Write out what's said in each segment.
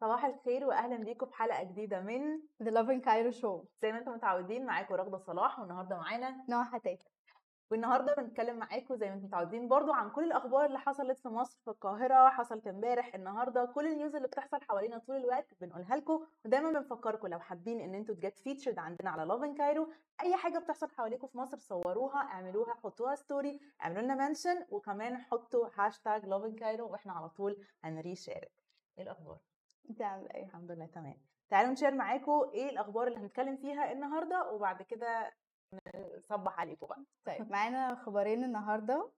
صباح الخير واهلا بيكم في حلقة جديدة من The Lovin Cairo Show. زي ما أنتم متعودين معاكم رغدة صلاح والنهاردة معانا نوع حتات والنهارده بنتكلم معاكم زي ما أنتم متعودين برضو عن كل الأخبار اللي حصلت في مصر في القاهرة حصلت امبارح النهارده كل ال news اللي بتحصل حوالينا طول الوقت بنقولها لكم ودايما بنفكركم لو حابين إن أنتوا ت get featured عندنا على Lovin Cairo أي حاجة بتحصل حواليكم في مصر صوروها اعملوها حطوها story اعملوا لنا mention وكمان حطوا hashtag Lovin Cairo وإحنا على طول ه نreshare ك إيه الأخبار؟ انت إيه الحمد لله تمام. تعالوا ن share معاكم إيه الأخبار اللي هنتكلم فيها النهارده وبعد كده نصبح عليكم بقى. طيب. معانا خبرين النهارده.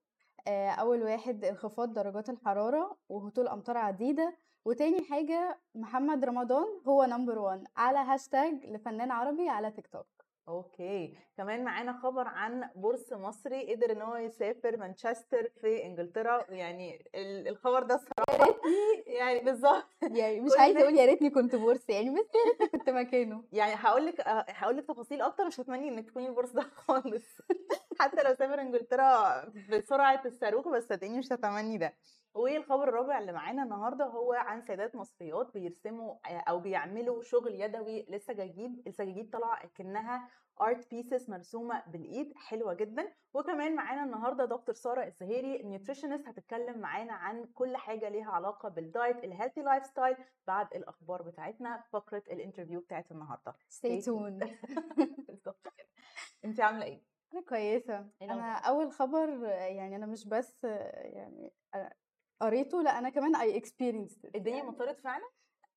آه، أول واحد انخفاض درجات الحرارة وهطول أمطار عديدة. وتاني حاجة محمد رمضان هو number 1 على هاشتاج لفنان عربي على TikTok okay. كمان معانا خبر عن بورس مصري قدر إن هو يسافر مانشستر في إنجلترا. يعني ال- الخبر ده الصراحه يعني بالظبط. يعني مش عايزة أقول يا ريتني كنت بورس يعني بس يا ريتني كنت مكانه. يعني هقول لك هقول لك تفاصيل أكتر مش هتمني إنك تكوني البورس ده خالص. حتى لو سافر إنجلترا بسرعة الصاروخ بس صدقيني مش هتمني ده. والخبر الرابع اللي معانا النهارده؟ هو عن سيدات مصريات بيرسموا أو بيعملوا شغل يدوي للسجاجيد السجاجيد طالعة كأنها art pieces مرسومة بالإيد حلوة جدا. وكمان معانا النهارده دكتور سارة الزهيري nutritionist هتتكلم معانا عن كل حاجة ليها علاقة بال diet ال healthy lifestyle بعد الأخبار بتاعتنا فقرة ال interview بتاعت النهارده. بالظبط كده. انت عاملة إيه؟ أنا كويسة. إيه أنا؟ أول خبر آه، يعني أنا مش بس آه، يعني آه، قريته لأ أنا كمان اي it. الدنيا مطرت فعلا؟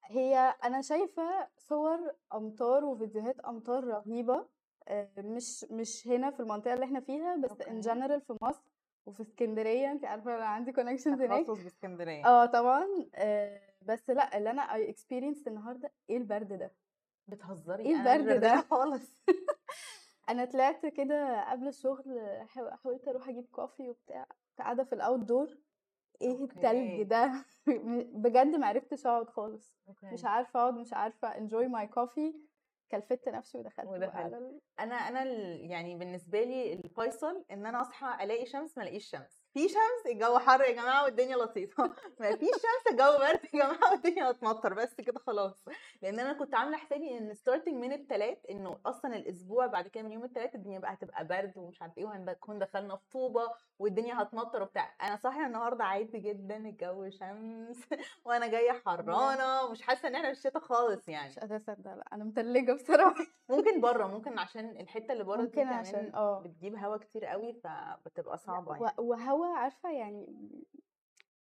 هي أنا شايفة صور أمطار وفيديوهات أمطار رهيبة آه، مش مش هنا في المنطقة اللي إحنا فيها بس in general في مصر وفي اسكندرية انت عارفة أنا عندي connections هناك. تخصص باسكندريه آه طبعا آه، بس لأ اللي أنا I experienced النهارده إيه البرد ده؟ بتهزري؟ مش البرد ده؟ خالص. أنا طلعت كده قبل الشغل حاو- حاولت أروح أجيب coffee وبتاع قاعدة في ال outdoor إيه. التلج ده؟ بجد ما عرفتش أقعد خالص. مش okay. عارفة أقعد مش عارفة enjoy my coffee كلفت نفسي ودخلت ال- أنا أنا يعني بالنسبة لي الفيصل إن أنا أصحى ألاقي شمس ما ألاقيش شمس. في شمس الجو حر يا جماعة والدنيا لطيفة. ما فيش شمس الجو برد يا جماعة والدنيا هتمطر بس كده خلاص. لأن أنا كنت عاملة حسابي إن ستارتنج من الثلاث إنه أصلا الأسبوع بعد كده من يوم الثلاث الدنيا بقى هتبقى برد ومش عارفه إيه وهنكون دخلنا في طوبة والدنيا هتمطر وبتاع. أنا صاحية النهارده عادي جدا الجو شمس وأنا جاية حرانة ومش حاسة إن إحنا في الشتاء خالص يعني. مش قادرة أصدق لا. أنا متلجة بصراحة. ممكن بره ممكن عشان الحتة اللي بره ممكن عشان آه. بتجيب هوا كتير قوي فبتبقى صعبة يعني. و- وهوا عارفة يعني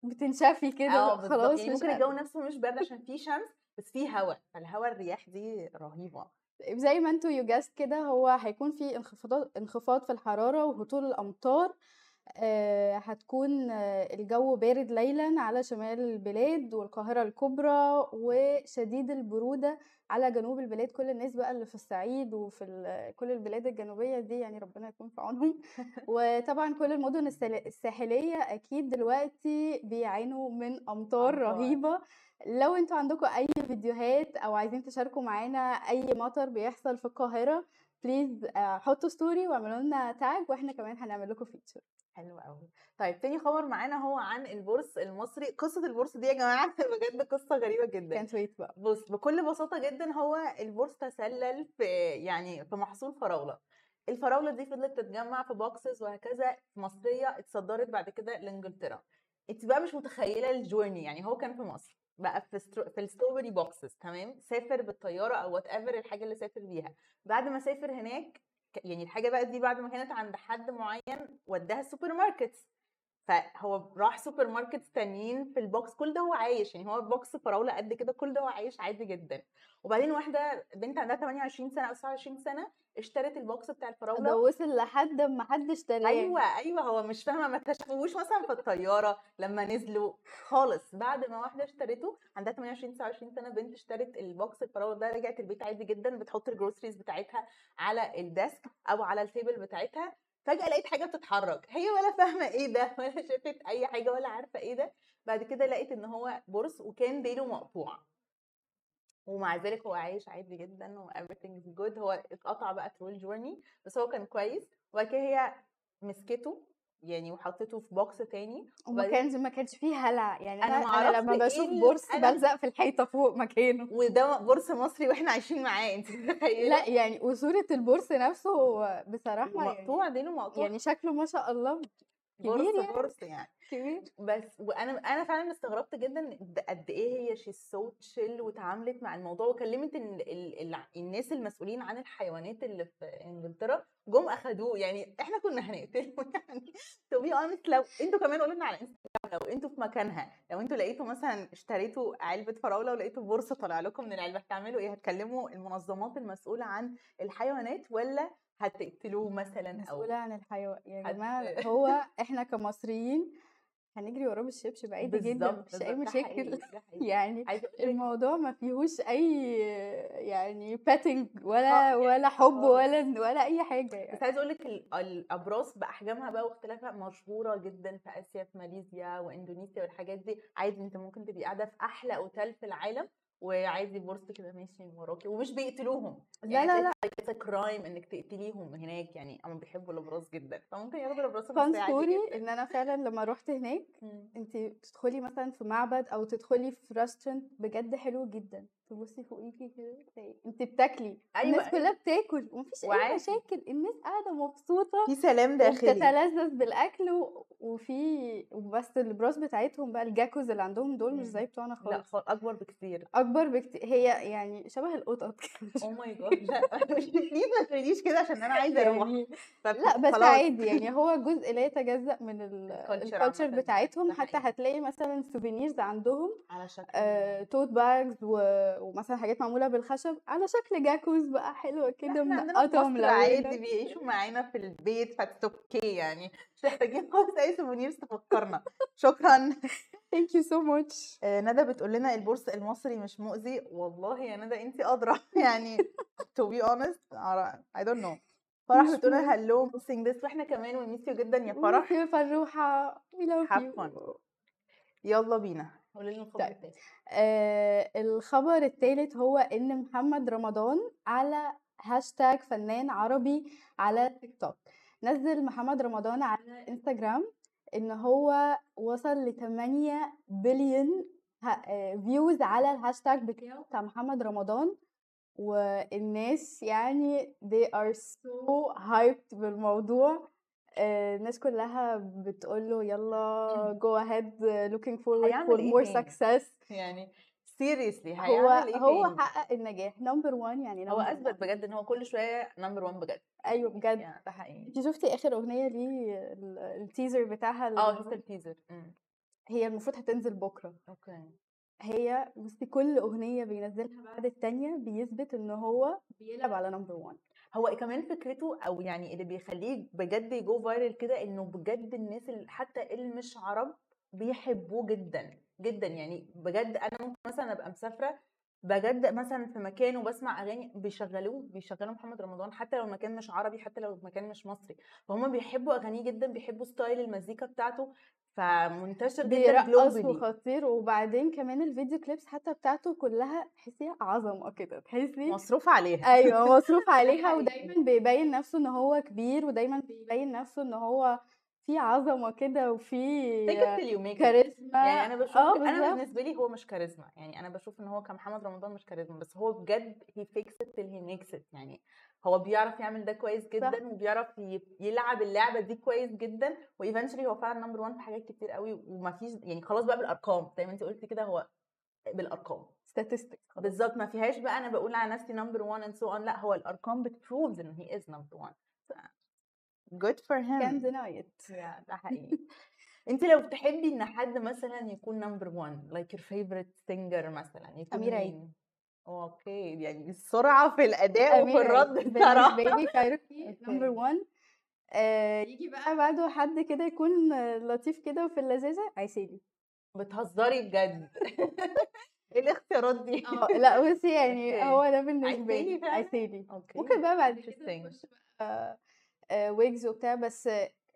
بتنشفي كده بالظبط خلاص يعني ممكن الجو. نفسه مش برد عشان فيه شمس بس فيه هوا. فالهوا الرياح دي رهيبة. زي ما أنتوا يوجاست كده هو هيكون في انخفاضات انخفاض في الحرارة وهطول الأمطار. آه، هتكون آه، الجو بارد ليلا على شمال البلاد والقاهرة الكبرى وشديد البرودة على جنوب البلاد. كل الناس بقى اللي في الصعيد وفي ال- كل البلاد الجنوبية دي يعني ربنا يكون في عونهم. وطبعا كل المدن السل- الساحلية أكيد دلوقتي بيعانوا من أمطار أمطار. رهيبة. لو أنتوا عندكم أي فيديوهات أو عايزين تشاركوا معانا أي مطر بيحصل في القاهرة please حطوا story واعملوا لنا tag وإحنا كمان هنعمل لكم feature حلو قوي طيب تاني خبر معانا هو عن البورس المصري. قصة البورس دي يا جماعة بجد قصة غريبة جدا. كانت wait بقى. بص بكل بساطة جدا هو البورس تسلل في يعني في محصول فراولة. الفراولة دي فضلت تتجمع في boxes وهكذا مصرية اتصدرت بعد كده لإنجلترا. انت بقى مش متخيلة ال journey يعني هو كان في مصر. بقى في straw... في ال strawberry boxes تمام؟ سافر بالطيارة أو whatever الحاجة اللي سافر بيها. بعد ما سافر هناك يعني الحاجة بقى دي بعد ما كانت عند حد معين وداها ال supermarkets. فهو راح supermarkets تانيين في ال box كل ده هو عايش يعني هو box فراولة قد كده كل ده هو عايش عادي جدا. وبعدين واحدة بنت عندها 28 سنة أو 29 سنة اشترت ال box بتاع ده الفراولة. وصل لحد ما حد اشتراه أيوه أيوه هو مش فاهمة ما اكتشفوش مثلا في الطيارة لما نزلوا خالص. بعد ما واحدة اشترته عندها 28 29 سنة بنت اشترت البوكس الفراولة ده رجعت البيت عادي جدا بتحط ال groceries بتاعتها على ال desk أو على ال table بتاعتها. فجأة لقيت حاجة بتتحرك. هي ولا فاهمة إيه ده ولا شافت أي حاجة ولا عارفة إيه ده. بعد كده لقيت إن هو برص وكان ديله مقطوع ومع ذلك هو عايش عادي جدا و everything is good. هو اتقطع بقى through ال journey بس هو كان كويس. وبعد كده هي مسكته يعني وحطيته في بوكس تاني وما كانش ما كانش فيه هلع. يعني أنا أنا أعرفش لما إيه بشوف برص أنا بلزق في الحيطة فوق مكانه. وده برص مصري وإحنا عايشين معاه أنت لا يعني وصورة البرص نفسه هو بصراحة يعني ومقطوع. ديله مقطوع يعني شكله ما شاء الله كبير يعني برص يعني. كبير. بس وأنا أنا فعلا استغربت جدا قد إيه هي she's so chill وتعاملت مع الموضوع وكلمت ال ال ال الناس المسؤولين عن الحيوانات اللي في إنجلترا جم أخدوه. يعني إحنا كنا هنقتله يعني. to be honest لو أنتوا كمان قولوا لنا على انستغرام لو أنتوا في مكانها لو أنتوا لقيتوا مثلا اشتريتوا علبة فراولة ولقيتوا برص طالع لكم من العلبة هتعملوا إيه؟ هتكلموا المنظمات المسؤولة عن الحيوانات ولا هتقتلوه مثلا أو مسؤولة عن الحيوان. يا هت- جماعة هو إحنا كمصريين هنجري وراه بالشبشب عادي جدا مفيش أي مشاكل يعني الموضوع ما فيهوش أي يعني petting ولا يعني ولا حب ولا ولا أي حاجة بس يعني. عايزة أقول لك الأبراص بأحجامها بقى واختلافها مشهورة جدا في آسيا في ماليزيا وإندونيسيا والحاجات دي. عادي أنت ممكن تبقي قاعدة في أحلى أوتيل في العالم وعادي برص كده ماشي من وراكي ومش بيقتلوهم. لا يعني لا لا. it's crime إنك تقتليهم هناك. يعني هم بيحبوا الأبراص جدا. فممكن ياخدوا الأبراص fun story إن أنا فعلا لما روحت هناك. انت بتدخلي مثلا في معبد أو تدخلي في ريستورانت بجد حلو جدا. تبصي فوقيكي كده تلاقي- انت بتاكلي. أيوه. الناس كلها بتاكل ومفيش أي مشاكل الناس قاعدة مبسوطة في سلام داخلي. وبتتلذذ بالأكل و- وفي وبس الأبراص بتاعتهم بقى ال geckos اللي عندهم دول مش مم. زي بتوعنا لا خالص. خ- أكبر بكتير. أكبر بكتير هي يعني شبه القطط كده. oh my god لا please ما تقوليش كده عشان أنا عايزة أروح. يعني لا بس عادي يعني هو جزء لا يتجزأ من ال culture بتاعتهم. حتى هتلاقي مثلا souvenirs عندهم على شكل آه، tote bags ومثلا حاجات معمولة بالخشب على شكل geckos بقى حلوة كده منقطة مصر عادي بيعيشوا معانا في البيت فا it's okay يعني. مش محتاجين خالص أي souvenirs تفكرنا. شكرا. You so much. آه، ندى بتقول لنا البورس المصري مش مؤذي. والله يا ندى انت أدرى. يعني to be honest I don't know. فرح بتقول مهم. هلو missing this. وإحنا كمان you جدا يا فرح. يا have you. fun. يلا بينا. قولي لنا الخبر طيب. التاني. آه الخبر الثالث هو إن محمد رمضان على هاشتاج فنان عربي على تيك توك نزل محمد رمضان على انستجرام إن هو وصل ل 8 billion views على الهاشتاج بتاعه بتاع محمد رمضان. والناس يعني they are so hyped بالموضوع. آه، الناس كلها بتقول له يلا go ahead looking forward هيعمل for إيه more تاني؟ success. يعني seriously هو إيه هو حقق النجاح number 1 يعني هو أثبت. بجد إن هو كل شوية number 1 بجد. أيوه بجد. يعني ده حقيقي. انت شفتي آخر أغنية ليه؟ ال- ال teaser بتاعها آه شفت ال teaser هي المفروض هتنزل بكرة. okay. هي بصي كل أغنية بينزلها بعد التانية بيثبت إن هو بيلعب على number 1 هو كمان فكرته أو يعني اللي بيخليه بجد يـ go viral كده إنه بجد الناس اللي حتى اللي مش عرب بيحبوه جدا جدا يعني بجد أنا ممكن مثلا أبقى مسافرة بجد مثلا في مكان وبسمع أغاني بيشغلوه بيشغلوا محمد رمضان حتى لو المكان مش عربي حتى لو المكان مش مصري فهم بيحبوا أغانيه جدا بيحبوا style المزيكا بتاعته فمنتشر جدا globally وخطير وبعدين كمان ال video clips حتى بتاعته كلها تحسيها عظمة كده تحسي مصروف عليها أيوه مصروف عليها حقيقي. ودايما بيبين نفسه إن هو كبير ودايما بيبين نفسه إن هو في عظمة كده وفي fake it till you make it. charisma. يعني أنا بشوف آه أنا بالظبط بالنسبة لي هو مش كاريزما. يعني أنا بشوف إن هو كمحمد رمضان مش كاريزما بس هو بجد fakes it till he makes it. يعني هو بيعرف يعمل ده كويس جدا وبيعرف ي- يلعب اللعبة دي كويس جدا و eventually هو فعلا number 1 في حاجات كتير قوي وما فيش يعني خلاص بقى بالأرقام. زي ما انت قلتي كده هو بالأرقام. Statistics. خلاص بالظبط ما فيهاش بقى أنا بقول على نفسي number 1 and so on. لا هو الأرقام بت proves إن هي is number 1 good for him. Can't deny it. yeah ده حقيقي. انت لو تحبي ان حد مثلا يكون number 1 like your favorite singer مثلا يكون أمير عيد. okay يعني السرعة في الأداء وفي الرد. بصراحة. لي كايروكي. number 1 آه يجي بقى بعده حد كده يكون لطيف كده وفي اللذاذة. عسيلي بتهزري بجد. إيه الاختيارات دي؟ آه لا بصي يعني. هو ده بالنسبة لي؟ عسيلي ممكن بقى بعد كده ويجز وبتاع بس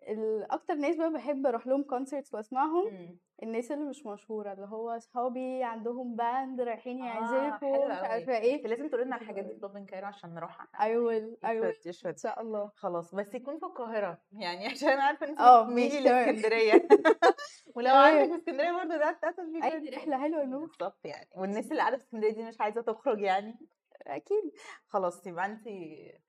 الاكتر ناس بقى بحب أروح لهم concerts وأسمعهم مم. الناس اللي مش مشهورة اللي هو صحابي عندهم band رايحين آه يعزفوا حلو مش انت إيه. لازم تقولي لنا الحاجات دي في Loving Cairo عشان I will I will. يشهد إن شاء الله. خلاص بس يكون في القاهرة يعني عشان عارفة إن انت آه تمام لإسكندرية. ولو عندك تمام في إسكندرية برضه ده be أي رحلة حلوة نروح بالظبط يعني. والناس اللي قاعدة في إسكندرية دي مش عايزة تخرج يعني. أكيد. خلاص يبقى انت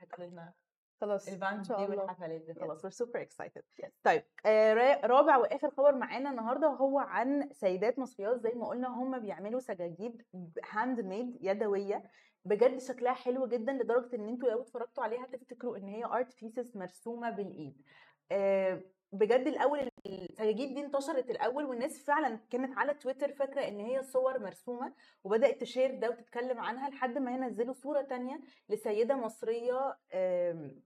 هتقولي لنا خلاص إن الباند ده والحفلات دي خلاص we're super excited. Yes. طيب آه، را- رابع وآخر خبر معانا النهارده هو عن سيدات مصريات. زي ما قلنا هم بيعملوا سجاجيد handmade يدوية. بجد شكلها حلو جدا لدرجة إن أنتوا لو اتفرجتوا عليها تفتكروا إن هي art pieces مرسومة بالإيد. آه، بجد الأول السجاجيد دي انتشرت الأول والناس فعلا كانت على تويتر فاكرة إن هي صور مرسومة وبدأت ت share ده وتتكلم عنها لحد ما هي نزلوا صورة تانية لسيدة مصرية آم،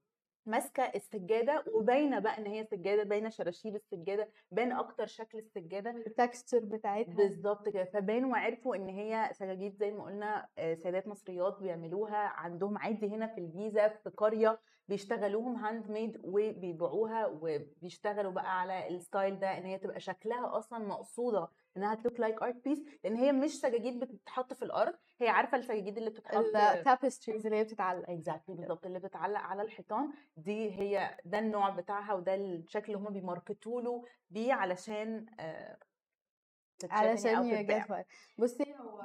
ماسكة السجادة وباينة بقى إن هي سجادة باينة شراشيب السجادة باين أكتر شكل السجادة. ال texture بتاعتها. بالظبط كده. فبانوا وعرفوا إن هي سجاجيد زي ما قلنا آه، سيدات مصريات بيعملوها عندهم عادي هنا في الجيزة في قرية بيشتغلوهم handmade وبيبيعوها وبيشتغلوا بقى على ال style ده إن هي تبقى شكلها أصلا مقصودة إنها ت look like art piece لأن هي مش سجاجيد بتتحط في الأرض هي عارفة السجاجيد اللي بتتحط ال tapestries اللي هي بتتعلق. exactly بالظبط اللي بتتعلق على الحيطان دي هي ده النوع بتاعها وده الشكل اللي هم بي market وا له بيه علشان آه، يعني علشان fire بصي هو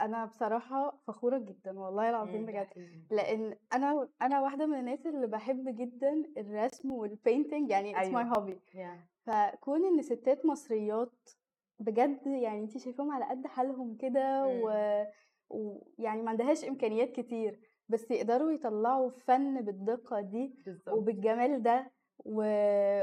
أنا بصراحة فخورة جدا والله العظيم مم، ده بجد لأن أنا أنا واحدة من الناس اللي بحب جدا الرسم وال painting يعني أيوه. hobby. Yeah. فكون إن ستات مصريات بجد يعني انتي شايفاهم على قد حالهم كده و... ويعني ما عندهاش إمكانيات كتير بس يقدروا يطلعوا فن بالدقة دي بالظبط وبالجمال ده و...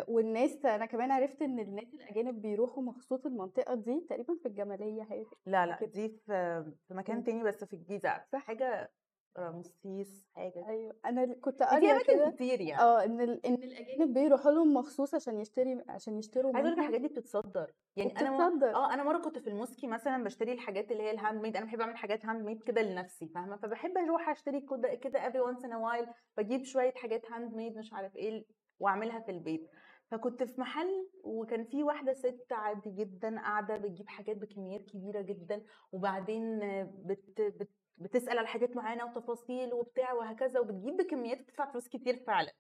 والناس أنا كمان عرفت إن الناس الأجانب بيروحوا مخصوص المنطقة دي تقريبا في الجمالية حاجة لا لا كده. دي في في مكان. تاني بس في الجيزة في صح حاجة رمسيس حاجة أيوه أنا كنت في قارية أماكن كده كتير يعني. آه إن ال... إن الأجانب بيروحوا لهم مخصوص عشان يشتري عشان يشتروا لك منهم. الحاجات دي بتتصدر. يعني أنا ما وبتتصدر آه أنا مرة كنت في الموسكي مثلا بشتري الحاجات اللي هي ال handmade أنا بحب أعمل حاجات handmade كده لنفسي فاهمة؟ فبحب أروح أشتري كده كده every once in a while بجيب شوية حاجات handmade مش عارف إيه وأعملها في البيت. فكنت في محل وكان في واحدة ست عادي جدا قاعدة بتجيب حاجات بكميات كبيرة جدا وبعدين بت, بت بتسأل على حاجات معينة وتفاصيل وبتاع وهكذا وبتجيب بكميات بتدفع فلوس كتير فعلا.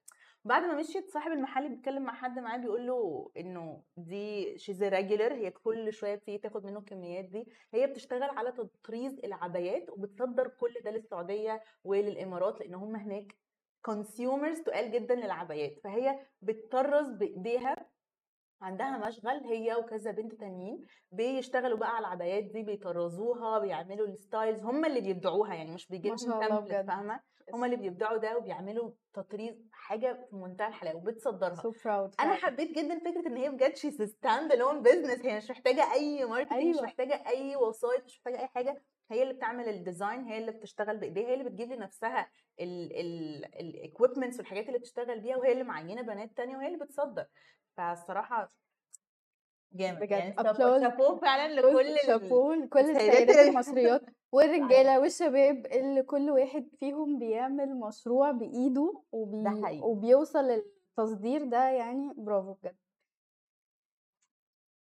بعد ما مشيت صاحب المحل بيتكلم مع حد معاه بيقول له إنه دي she's regular هي كل شوية بتيجي تاخد منه الكميات دي. هي بتشتغل على تطريز العبايات وبتصدر كل ده للسعودية وللامارات لأن هم هناك consumers تقال جدا للعبايات. فهي بتطرز بإيديها عندها مشغل هي وكذا بنت تانيين بيشتغلوا بقى على العبايات دي بيطرزوها بيعملوا ال styles هم اللي بيبدعوها يعني مش بيجي ما لهمش template فاهمة؟ هم اللي بيبدعوا ده وبيعملوا تطريز حاجة في منتهى الحلاوة وبتصدرها. So proud أنا حبيت جدا فكرة إن هي بجد she stand alone business هي مش محتاجة أي marketing مش أيوه. محتاجة أي وسايط مش محتاجة أي حاجة. هي اللي بتعمل ال design هي اللي بتشتغل بإيديها هي اللي بتجيب لنفسها ال equipments والحاجات اللي بتشتغل بيها وهي اللي معينة بنات تانية وهي اللي بتصدر. فالصراحة جامد. يعني بجد. chapeau applaud chapeau فعلا لكل شابوه لكل السيدات المصريات. والرجالة والشباب اللي كل واحد فيهم بيعمل مشروع بإيده ده وبي... حقيقي. وبيوصل للتصدير ده يعني برافو بجد.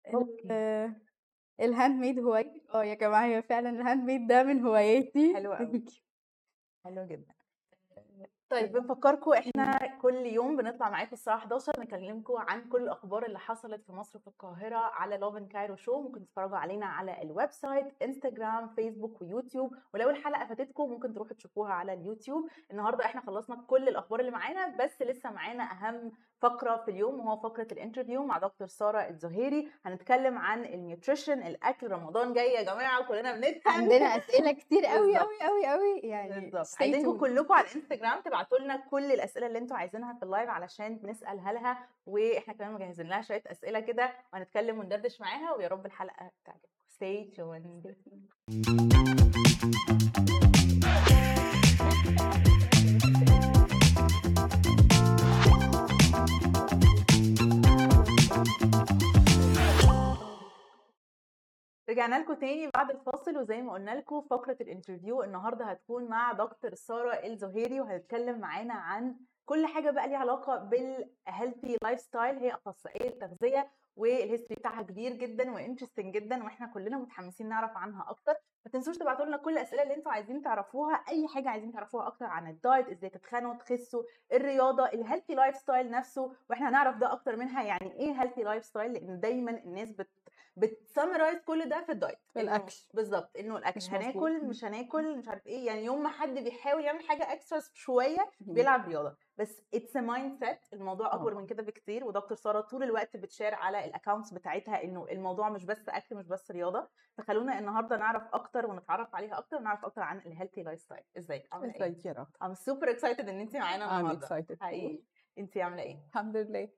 ال... okay. ال handmade هوايتي آه يا جماعة هي فعلا ال handmade ده من هواياتي. حلو قوي حلو جدا. طيب بنفكركم إحنا كل يوم بنطلع معاكم الساعة 11 نكلمكم عن كل الأخبار اللي حصلت في مصر وفي القاهرة على Loving Cairo show ممكن تتفرجوا علينا على ال website انستجرام فيسبوك ويوتيوب ولو الحلقة فاتتكم ممكن تروحوا تشوفوها على اليوتيوب النهارده إحنا خلصنا كل الأخبار اللي معانا بس لسه معانا أهم فقرة في اليوم وهو فقرة ال interview مع دكتور سارة الزهيري. هنتكلم عن ال nutrition الأكل. رمضان جاي يا جماعة وكلنا بنتهم. عندنا أسئلة كتير قوي قوي قوي قوي يعني بالظبط. عايزينكم كلكم على الانستجرام تبعتوا لنا كل الأسئلة اللي أنتوا عايزينها في ال live علشان نسالها لها وإحنا كمان مجهزين لها شوية أسئلة كده وهنتكلم وندردش معاها ويا رب الحلقة تعجبكم. Stay tuned. رجعنا لكم تاني بعد الفاصل وزي ما قلنا لكم فقرة ال interview النهارده هتكون مع دكتور سارة الزهيري وهتتكلم معانا عن كل حاجة بقى ليها علاقة بال healthy lifestyle هي أخصائية تغذيه وال history بتاعها كبير جدا و interesting جدا وإحنا كلنا متحمسين نعرف عنها أكتر ما تنسوش تبعتوا لنا كل الأسئلة اللي أنتوا عايزين تعرفوها أي حاجة عايزين تعرفوها أكتر عن ال diet إزاي تتخنوا تخسوا الرياضة ال healthy lifestyle نفسه وإحنا هنعرف ده أكتر منها يعني إيه healthy lifestyle لأن دايما الناس بت بت summarize كل ده في ال diet. الأكل. بالظبط إنه الأكل مش. هناكل مش هناكل مش عارف إيه. يعني يوم ما حد بيحاول يعمل حاجة extra شوية. بيلعب رياضة. بس it's mindset الموضوع أكبر آه. من كده بكتير. ودكتور سارة طول الوقت بت share على ال accounts بتاعتها إنه الموضوع مش بس أكل مش بس رياضة. فخلونا النهارده نعرف أكتر ونتعرف عليها أكتر ونعرف أكتر عن ال healthy lifestyle إزيك؟ عاملة إيه؟ إزيك يا رب. I'm super excited إن انت معانا النهارده. حقيقي. انت عاملة إيه؟ الحمد لله.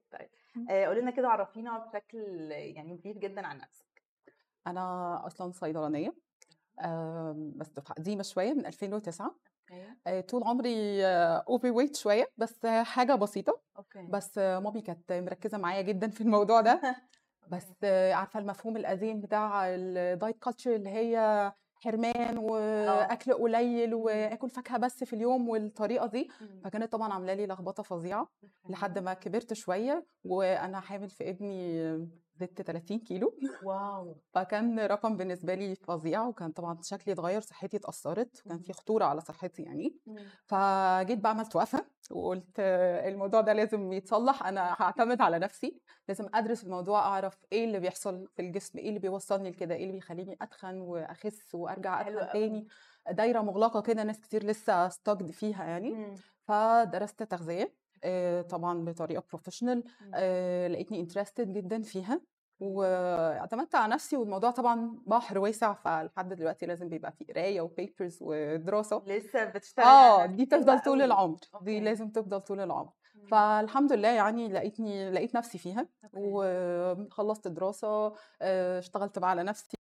آه قولي لنا كده عرفينا بشكل يعني brief جدا عن نفسك. أنا أصلا صيدلانية بس قديمة شوية من 2009 آه، طول عمري overweight شوية بس آه، حاجة بسيطة. okay. بس آه، mommy كانت مركزة معايا جدا في الموضوع ده. بس آه، عارفة المفهوم القديم بتاع ال diet culture اللي هي حرمان وأكل قليل وآكل فاكهة بس في اليوم والطريقة دي فكانت طبعا عاملة لي لخبطة فظيعة لحد ما كبرت شوية وأنا حامل في ابني زدت 30 كيلو. واو. فكان رقم بالنسبة لي فظيع وكان طبعا شكلي اتغير صحتي اتأثرت وكان في خطورة على صحتي يعني. فجيت بقى عملت وقفة وقلت الموضوع ده لازم يتصلح أنا هعتمد على نفسي لازم أدرس الموضوع أعرف إيه اللي بيحصل في الجسم إيه اللي بيوصلني لكده إيه اللي بيخليني أتخن وأخس وأرجع أتخن. تاني. دايرة مغلقة كده ناس كتير لسه stucked فيها يعني. مم. فدرست تغذية. طبعا بطريقة professional مم. لقيتني interested جدا فيها واعتمدت على نفسي والموضوع طبعا بحر واسع فلحد دلوقتي لازم بيبقى فيه قراية و papers ودراسة لسه بتشتغلي على آه. دي تفضل طول. العمر. دي لازم تفضل طول العمر. فالحمد لله يعني لقيتني لقيت نفسي فيها. وخلصت دراسة آه، اشتغلت بقى على نفسي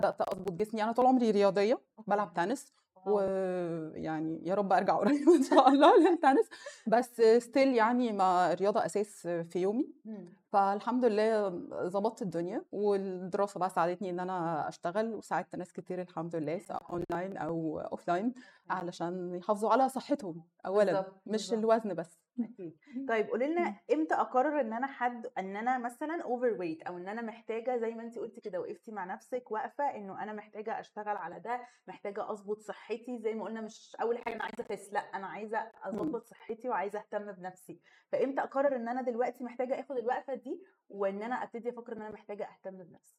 بدأت أظبط جسمي أنا طول عمري رياضية بلعب تنس. ويعني يا رب أرجع قريب إن شاء الله للتنس. بس still يعني ما الرياضه أساس في يومي. مم. فالحمد لله ظبطت الدنيا والدراسة بقى ساعدتني إن أنا أشتغل وساعدت ناس كتير الحمد لله سواء اونلاين أو offline علشان يحافظوا على صحتهم اولا بالظبط، مش بالظبط. الوزن بس. أكيد. طيب قولي لنا إمتى أقرر إن أنا حد إن أنا مثلا overweight أو إن أنا محتاجة زي ما أنت قلتي كده وقفتي مع نفسك واقفة إنه أنا محتاجة أشتغل على ده محتاجة اظبط صحتي زي ما قلنا مش أول حاجة أنا عايزة اخس لأ أنا عايزة اظبط صحتي وعايزة أهتم بنفسي. فإمتى أقرر إن أنا دلوقتي محتاجة آخد الوقفة دي وإن أنا أبتدي أفكر إن أنا محتاجة أهتم بنفسي.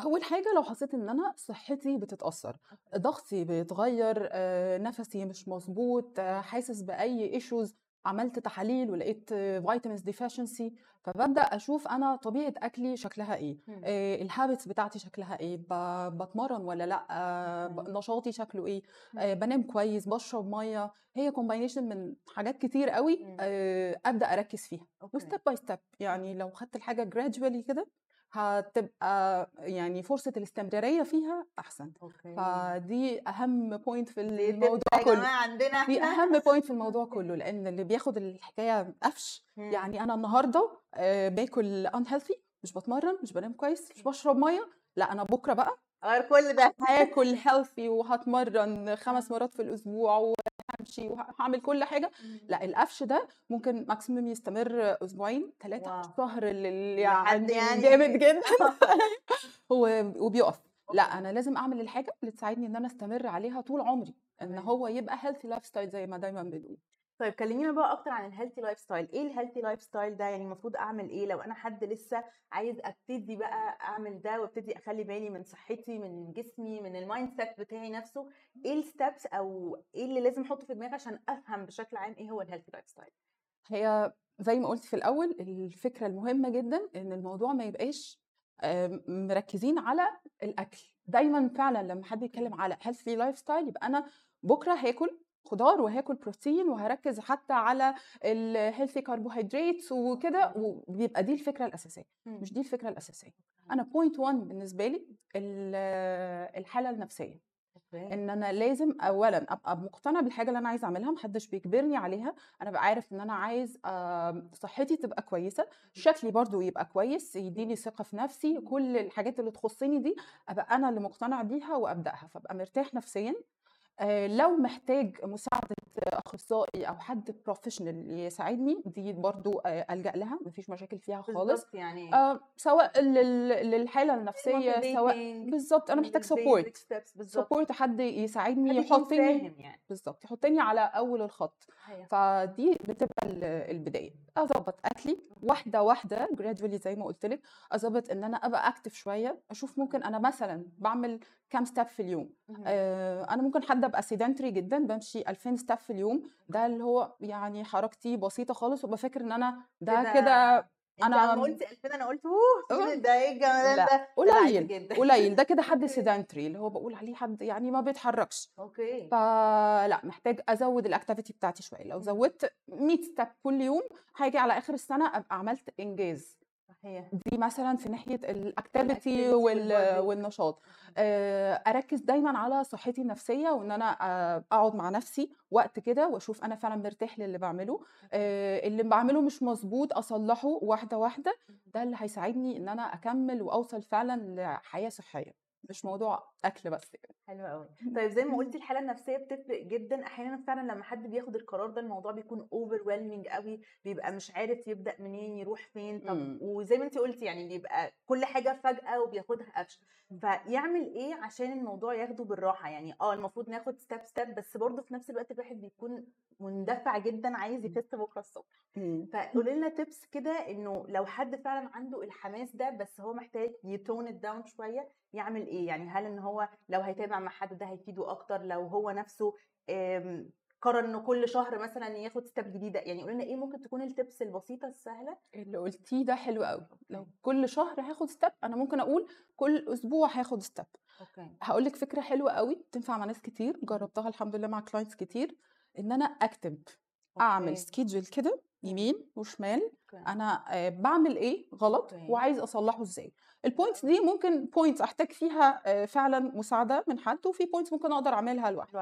أول حاجة لو حسيت إن أنا صحتي بتتأثر ضغطي بيتغير آه، نفسي مش مظبوط آه، حاسس بأي issues عملت تحاليل ولقيت vitamins deficiency فببدأ أشوف أنا طبيعة أكلي شكلها إيه مم. ال habits بتاعتي شكلها إيه بتمرن ولا لأ آه، مم. نشاطي شكله إيه. آه، بنام كويس بشرب مية هي combination من حاجات كتير قوي. آه، أبدأ أركز فيها و step by step يعني لو خدت الحاجة gradually كده هتبقى يعني فرصة الاستمرارية فيها أحسن. okay. فدي أهم point في الموضوع يا كله. عندنا دي أهم point في الموضوع كله لأن اللي بياخد الحكاية قفش. يعني أنا النهارده آه، باكل unhealthy مش بتمرن مش بنام كويس مش بشرب مية. لا أنا بكرة بقى غير كل ده. هاكل healthy وهتمرن خمس مرات في الأسبوع وهمشي وهعمل كل حاجة. لأ القفش ده ممكن maximum يستمر أسبوعين ثلاثة. شهر يعني. جامد جدا. هو وبيقف. لأ أنا لازم أعمل الحاجة اللي تساعدني إن أنا أستمر عليها طول عمري إن. هو يبقى healthy lifestyle زي ما دايما بنقول. طيب كلمينا بقى أكتر عن ال healthy lifestyle إيه ال healthy lifestyle ده؟ يعني المفروض أعمل إيه؟ لو أنا حد لسه عايز أبتدي بقى أعمل ده وأبتدي أخلي بالي من صحتي من جسمي من ال mindset بتاعي نفسه إيه ال steps أو إيه اللي لازم أحطه في دماغي عشان أفهم بشكل عام إيه هو ال healthy lifestyle هي زي ما قلت في الأول الفكرة المهمة جدا إن الموضوع ما يبقاش مركزين على الأكل. دايما فعلا لما حد يتكلم على healthy lifestyle يبقى أنا بكرة هاكل خضار وهاكل بروتين وهركز حتى على ال healthy كربوهيدرات وكده وبيبقى دي الفكرة الأساسية مش دي الفكرة الأساسية. أنا point 1 بالنسبة لي ال- الحالة النفسية إن أنا لازم اولا أبقى مقتنع بالحاجة اللي أنا عايزه أعملها محدش بيجبرني عليها أنا بقى عارف إن أنا عايز صحتي تبقى كويسة شكلي برضو يبقى كويس يديني ثقة في نفسي كل الحاجات اللي تخصني دي أبقى أنا اللي مقتنع بيها وأبدأها فأبقى مرتاح نفسيا لو محتاج مساعدة أخصائي أو حد professional يساعدني دي برضو آه، ألجأ لها مفيش مشاكل فيها خالص. يعني آه سواء لل- للحالة النفسية سواء بالظبط أنا محتاج support support حد يساعدني يحطني يعني. بالظبط يحطني على أول الخط. صحيح. فدي بتبقى ال- البداية. أظبط أكلي واحدة واحدة gradually زي ما قلت لك. أظبط إن أنا أبقى active شوية أشوف ممكن أنا مثلا بعمل كام step في اليوم. آه، أنا ممكن حد أبقى sedentary جدا بمشي 2000 step في اليوم ده اللي هو يعني حركتي بسيطة خالص وبفكر فاكر إن أنا ده كده أنا لما قلتي 2000 أنا قلت أوه! ده إيه الجمال ده؟ قليل قليل ده كده حد sedentary اللي هو بقول عليه حد يعني ما بيتحركش. okay. فلا محتاج أزود ال activity بتاعتي شوية لو. زودت 100 step كل يوم هاجي على آخر السنة أبقى عملت إنجاز. دي مثلا في ناحية الاكتيفيتي وال... والنشاط. آه، أركز دايما على صحتي النفسية وإن أنا آه، أقعد مع نفسي وقت كده وأشوف أنا فعلا مرتاح للي بعمله. آه، اللي بعمله مش مظبوط أصلحه واحدة واحدة. ده اللي هيساعدني إن أنا أكمل وأوصل فعلا لحياة صحية. مش موضوع أكل بس يعني. حلو قوي طيب زي ما قلتي الحالة النفسية بتفرق جدا. أحيانا فعلا لما حد بياخد القرار ده الموضوع بيكون overwhelming قوي بيبقى مش عارف يبدأ منين يروح فين. طب مم. وزي ما انت قلتي يعني بيبقى كل حاجة فجأة وبياخدها قفش. فيعمل إيه عشان الموضوع ياخده بالراحة؟ يعني آه المفروض ناخد step step بس برضه في نفس الوقت الواحد بيكون مندفع جدا عايز يخس بكرة الصبح. فقولي لنا tips كده إنه لو حد فعلا عنده الحماس ده بس هو محتاج ي tone down شوية يعمل إيه؟ يعني هل إن هو لو هيتابع مع حد ده هيفيده أكتر؟ لو هو نفسه آم، قرر إنه كل شهر مثلا ياخد step جديدة؟ يعني قولي لنا إيه ممكن تكون ال tips البسيطة السهلة؟ اللي قلتيه ده حلو قوي لو كل شهر هاخد step أنا ممكن أقول كل أسبوع هاخد step okay. هقول لك فكرة حلوة قوي تنفع مع ناس كتير جربتها الحمد لله مع clients كتير إن أنا أكتب أعمل okay. schedule كده يمين وشمال. أنا آه، بعمل إيه غلط. وعايز أصلحه إزاي. ال points دي ممكن points أحتاج فيها آه، فعلا مساعدة من حد وفي points ممكن أقدر أعملها لوحدي.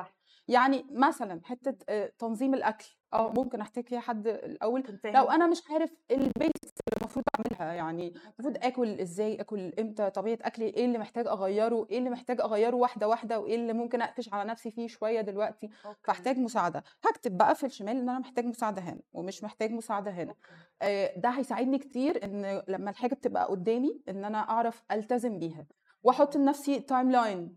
يعني مثلا حتة آه، تنظيم الأكل. آه ممكن أحتاج فيها حد الأول. لو أنا مش عارف ال base اللي المفروض أعملها يعني المفروض. آكل إزاي آكل إمتى طبيعة أكلي إيه اللي محتاج أغيره إيه اللي محتاج أغيره واحدة واحدة وإيه اللي ممكن أقفش على نفسي فيه شوية دلوقتي. okay. فأحتاج مساعدة. هكتب بقى في الشمال إن أنا محتاج مساعدة هنا ومش محتاج مساعدة هنا. OK. آه، ده هيساعدني كتير إن لما الحاجة بتبقى قدامي إن أنا أعرف ألتزم بيها. وأحط لنفسي timeline ل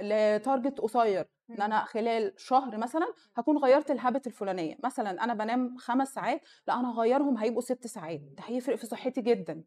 target قصير. إن أنا خلال شهر مثلا هكون غيرت ال habit الفلانية مثلا أنا بنام خمس ساعات لأ أنا هغيرهم هيبقوا ست ساعات ده هيفرق في صحتي جدا.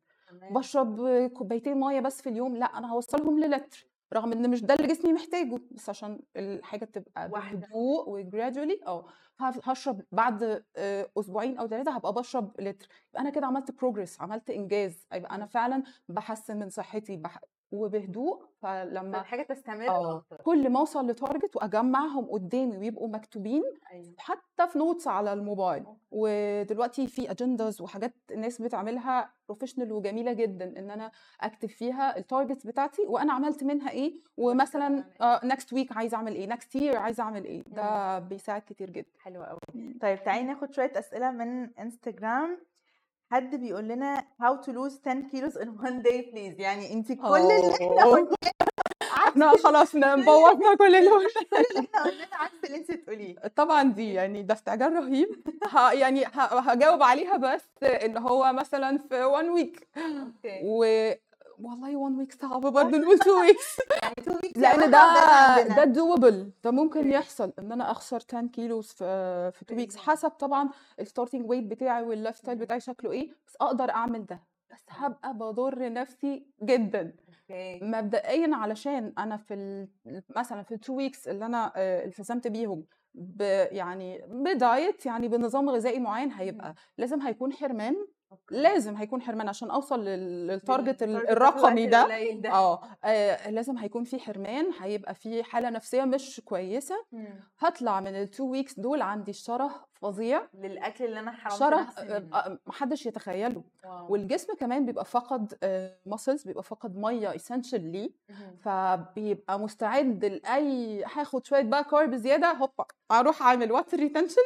بشرب كوبايتين مية بس في اليوم لأ أنا هوصلهم للتر رغم إن مش ده اللي جسمي محتاجه بس عشان الحاجة تبقى. بهدوء و gradually آه هشرب بعد آه، أسبوعين أو ثلاثة هبقى بشرب لتر يبقى أنا كده عملت progress عملت إنجاز يبقى أنا فعلا بحسن من صحتي بح... وبهدوء فلما فالحاجة تستمر آه كل ما أوصل ل target وأجمعهم قدامي ويبقوا مكتوبين أيوه. حتى في notes على الموبايل. OK. ودلوقتي في agendas وحاجات الناس بتعملها professional وجميلة جدا إن أنا أكتب فيها ال targets بتاعتي وأنا عملت منها إيه؟ ومثلا next week عايزه أعمل إيه؟ next year عايزه أعمل إيه؟ ده بيساعد كتير جدا. حلوة قوي طيب تعالي ناخد شوية أسئلة من انستجرام حد بيقول لنا how to lose 10 kilos in one day please. يعني انت كل اللي إحنا أوه. قلناه إحنا خلاص نبوظنا كل اللي إحنا قلناه عكس اللي انت تقوليه طبعا دي يعني ده استعجال رهيب. ه يعني هجاوب عليها بس ان هو مثلا في 1 week والله 1 week صعب برضه نقول 2 weeks يعني 2 weeks لأن ده. ده double ده ممكن. يحصل إن أنا أخسر 10 كيلوز في في 2 weeks حسب طبعا ال starting weight بتاعي وال lifestyle بتاعي شكله إيه بس أقدر أعمل ده بس هبقى بضر نفسي جدا مبدئيا علشان أنا في. مثلا في ال two weeks اللي أنا آه، التزمت بيهم ب... يعني بدايت يعني بنظام غذائي معين هيبقى لازم هيكون حرمان. لازم هيكون حرمان عشان أوصل لل- لل target الرقمي ده. ده. آه. آه، لازم هيكون في حرمان هيبقى في حالة نفسية مش كويسة. مم. هطلع من ال two weeks دول عندي الشره فظيع للأكل اللي أنا حرمت شره منه آه، محدش يتخيله wow. والجسم كمان بيبقى فقد muscles بيبقى فقد مية essential ليه. فبيبقى مستعد لأي هاخد شوية بقى carb زيادة هوبا أروح أعمل water retention.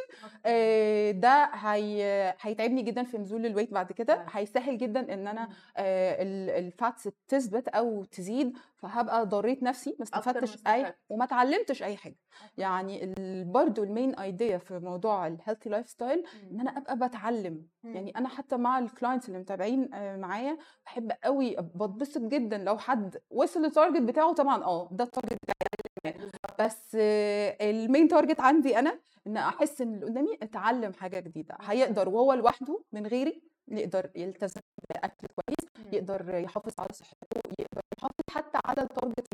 ده هي هيتعبني جدا في نزول ال weight بعد كده. هيسهل جدا إن أنا. آه، ال fats تثبت أو تزيد فهبقى ضريت نفسي ما استفدتش أي. وما اتعلمتش أي حاجة يعني برضو ال main idea في موضوع ال healthy lifestyle إن. أنا أبقى بتعلم مم. يعني أنا حتى مع ال clients اللي متابعين آه، معايا بحب قوي بتبسط جدا لو حد وصل لل target بتاعه طبعا آه ده ال target بتاعي. بس ال main target عندي أنا إن أحس إن اللي قدامي اتعلم حاجة جديدة هيقدر وهو لوحده من غيري يقدر يلتزم بأكل كويس مم. يقدر يحافظ على صحته يقدر يحافظ حتى على ال target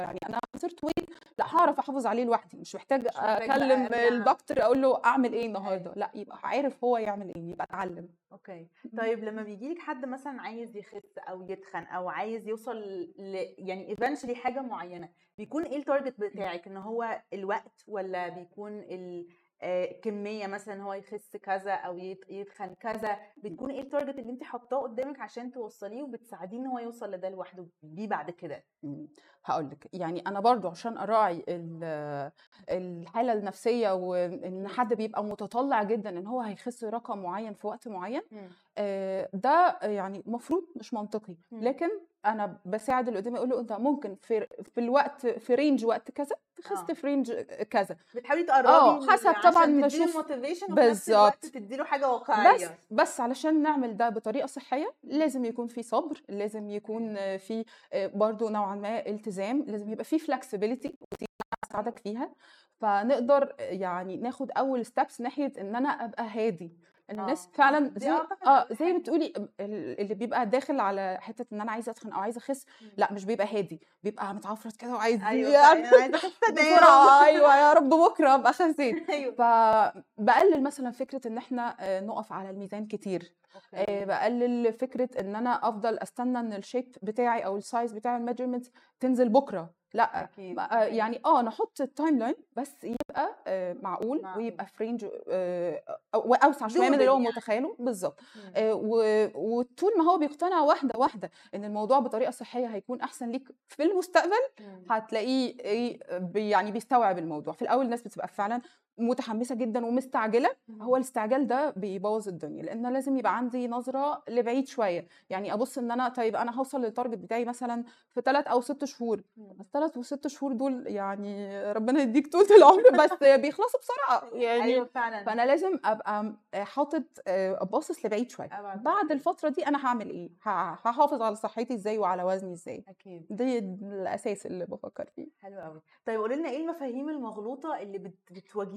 يعني أنا خسرت weight لأ هعرف أحافظ عليه لوحدي مش محتاج أكلم. الدكتور أقول له أعمل إيه النهارده. لأ يبقى عارف هو يعمل إيه يبقى اتعلم OK طيب لما بيجي لك حد مثلا عايز يخس أو يتخن أو عايز يوصل ل يعني eventually حاجة معينة بيكون إيه ال target بتاعك إن هو الوقت ولا بيكون ال كمية مثلا هو يخس كذا أو يت- يتخن كذا بتكون إيه ال target اللي انت حاطاه قدامك عشان توصليه وبتساعديه إن هو يوصل لده لوحده؟ بيه بعد كده. هقول لك يعني أنا برضو عشان أراعي ال- الحالة النفسية وإن حد بيبقى متطلع جدا إن هو هيخس رقم معين في وقت معين آه، ده يعني المفروض مش منطقي. لكن أنا بساعد اللي قدامي أقول له أنت ممكن في في الوقت في range وقت كذا تخس آه. في range كذا بتحاولي تقربي من- حسب طبعاً الوقت بالظبط. تديله حاجة بس واقعية بس علشان نعمل ده بطريقة صحية لازم يكون في صبر لازم يكون في آه، برضو نوعا ما التزام لازم يبقى في أنا أساعدك فيها فنقدر يعني ناخد أول steps ناحية إن أنا أبقى هادي الناس آه، فعلا زي آه زي ما. بتقولي ال- اللي بيبقى داخل على حتة إن أنا عايزة أتخن أو عايزة أخس لأ مش بيبقى هادي بيبقى متعفرت كده وعايز أيوه أنا عايزة اخس بسرعة أيوه يا رب بكرة أبقى خسيت. أيوه. فبقلل مثلا فكرة إن إحنا آه، نقف على الميزان كتير آه، OK. بقلل فكرة إن أنا أفضل أستنى إن ال shape بتاعي أو ال size بتاع ال measurement تنزل بكرة. لأ أكيد، آه، أكيد. يعني آه نحط ال timeline بس يبقى آه، معقول معقول. ويبقى في range واوسع شوية من اللي هو يعني. متخيله بالظبط. آه، وطول ما هو بيقتنع واحدة واحدة إن الموضوع بطريقة صحية هيكون أحسن ليك في المستقبل. هتلاقيه بي- يعني بيستوعب الموضوع في الأول الناس بتبقى فعلا متحمسة جدا ومستعجلة هو الاستعجال ده بيبوظ الدنيا لأن لازم يبقى عندي نظرة لبعيد شوية. يعني أبص إن أنا طيب أنا هوصل لل target بتاعي مثلا في ثلاث أو ست شهور. بس ثلاث وست شهور دول يعني ربنا يديك طول العمر بس بيخلصوا بسرعة. يعني أيوه فعلا. فأنا لازم أبقى حاطط آه، باصص لبعيد شوية. أبعد بعد. الفترة دي أنا هعمل إيه؟ هحافظ على صحتي إزاي وعلى وزني إزاي. أكيد. دي الأساس اللي بفكر فيه. حلو قوي طيب قولي لنا إيه المفاهيم المغلوطة اللي بت...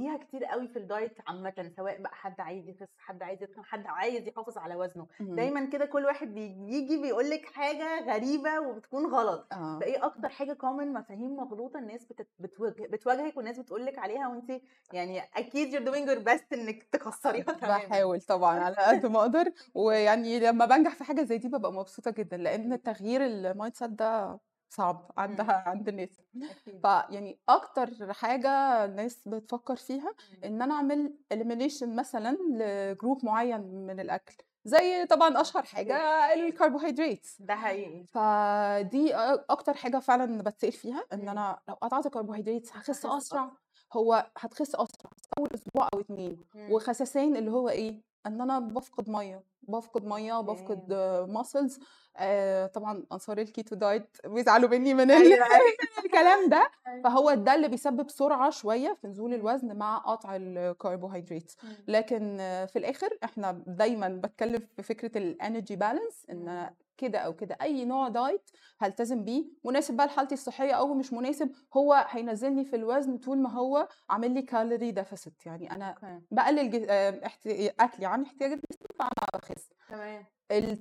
بتواجهيها كتير قوي في ال diet عامه سواء بقى حد عايز يخس حد عايز يتخن حد عايز يحافظ على وزنه. مم. دايما كده كل واحد بيجي بيقول لك حاجة غريبة وبتكون غلط. آه. فإيه أكتر حاجة common مفاهيم مغلوطة الناس بت... بتواجه... بتواجهك والناس بتقول لك عليها وانت يعني أكيد you're doing your best إنك تكسريها؟ تماما بحاول طبعا على قد ما أقدر. ويعني لما بنجح في حاجة زي دي ببقى مبسوطة جدا لأن تغيير ال mindset ده صعب عندها عند الناس. فيعني أكتر حاجة الناس بتفكر فيها إن أنا أعمل elimination مثلا لجروب معين من الأكل. زي طبعا أشهر حاجة الكربوهيدرات ده حقيقي. فدي أكتر حاجة فعلا بتسأل فيها إن. أنا لو قطعت كربوهيدرات هخس أسرع هو هتخس أسرع اول أسبوع أو اتنين. وخسسان اللي هو إيه؟ إن أنا بفقد مية بفقد مية بفقد muscles آه طبعا انصار ال keto diet بيزعلوا مني من ال- أيوه الكلام ده أيوة. فهو ده اللي بيسبب سرعة شوية في نزول الوزن مع قطع الكربوهيدرات مم. لكن في الآخر إحنا دايما بتكلم في فكرة ال energy balance إن مم. أنا كده أو كده. أي نوع diet هلتزم بيه. مناسب بقى لحالتي الصحية أو مش مناسب هو هينزلني في الوزن طول ما هو عامل لي calorie deficit يعني أنا بقلل ج- آه، احت- أكلي عن احتياجات جسمي فانا بخس تمام.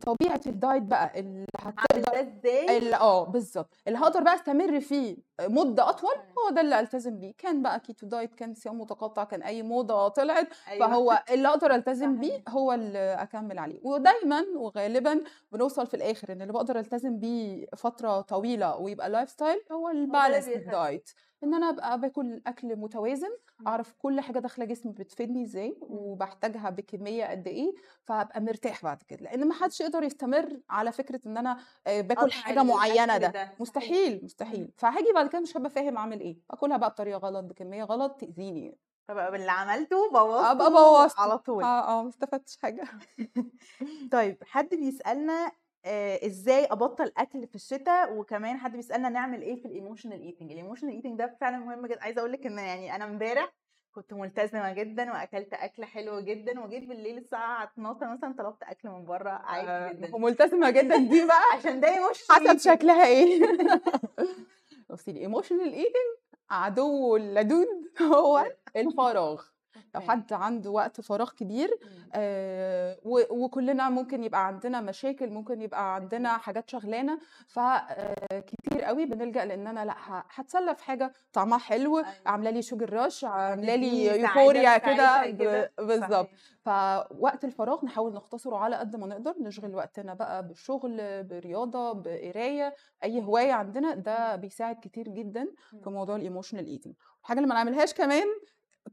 طبيعة ال diet بقى اللي هتقدر إزاي؟ آه بالظبط اللي هقدر بقى أستمر فيه مدة أطول هو ده اللي ألتزم بيه. كان بقى keto diet كان صيام متقطع كان أي موضة طلعت. أيوه. فهو اللي أقدر ألتزم بيه. هو اللي أكمل عليه. ودايما وغالبا بنوصل في الآخر إن اللي بقدر ألتزم بيه فترة طويلة ويبقى lifestyle هو ال balance بيخلي. diet إن أنا أبقى باكل أكل متوازن. أعرف كل حاجة داخلة جسمي بتفيدني إزاي وبحتاجها بكمية قد إيه فابقى مرتاح بعد كده. لأن ما حدش يقدر يستمر على فكرة إن أنا آه، باكل حاجة معينة ده. ده. مستحيل مستحيل. فهاجي بعد كده مش هبقى فاهم أعمل إيه. اكلها بقى بطريقة غلط بكمية غلط تأذيني فبقى باللي عملته بوظته ابقى بوظت على طول. آه آه ما استفدتش حاجة. طيب حد بيسألنا آه إزاي أبطل أكل في الشتاء وكمان حد بيسألنا نعمل إيه في ال emotional eating ال emotional eating ده فعلا مهم جدا. عايزة أقول لك إن يعني أنا إمبارح كنت ملتزمة جدا وأكلت أكل حلو جدا وجيت بالليل الساعة 12 مثلا طلبت أكل من بره عادي جدا. وملتزمة جدا دي بقى؟ عشان ده emotional حسب شكلها إيه. بصي ال emotional eating عدو اللدود هو الفراغ. لو. حد عنده وقت فراغ كبير آه و- وكلنا ممكن يبقى عندنا مشاكل ممكن يبقى عندنا حاجات شغلانة فكتير قوي بنلجأ لإن أنا لأ هتسلى في حاجة طعمها حلو أيوة. عاملة لي sugar rush عاملة لي euphoria كده. بالظبط. فوقت الفراغ نحاول نختصره على قد ما نقدر نشغل وقتنا بقى بالشغل برياضة بقراية أي هواية عندنا ده بيساعد كتير جدا في موضوع ال emotional eating الحاجة اللي ما نعملهاش كمان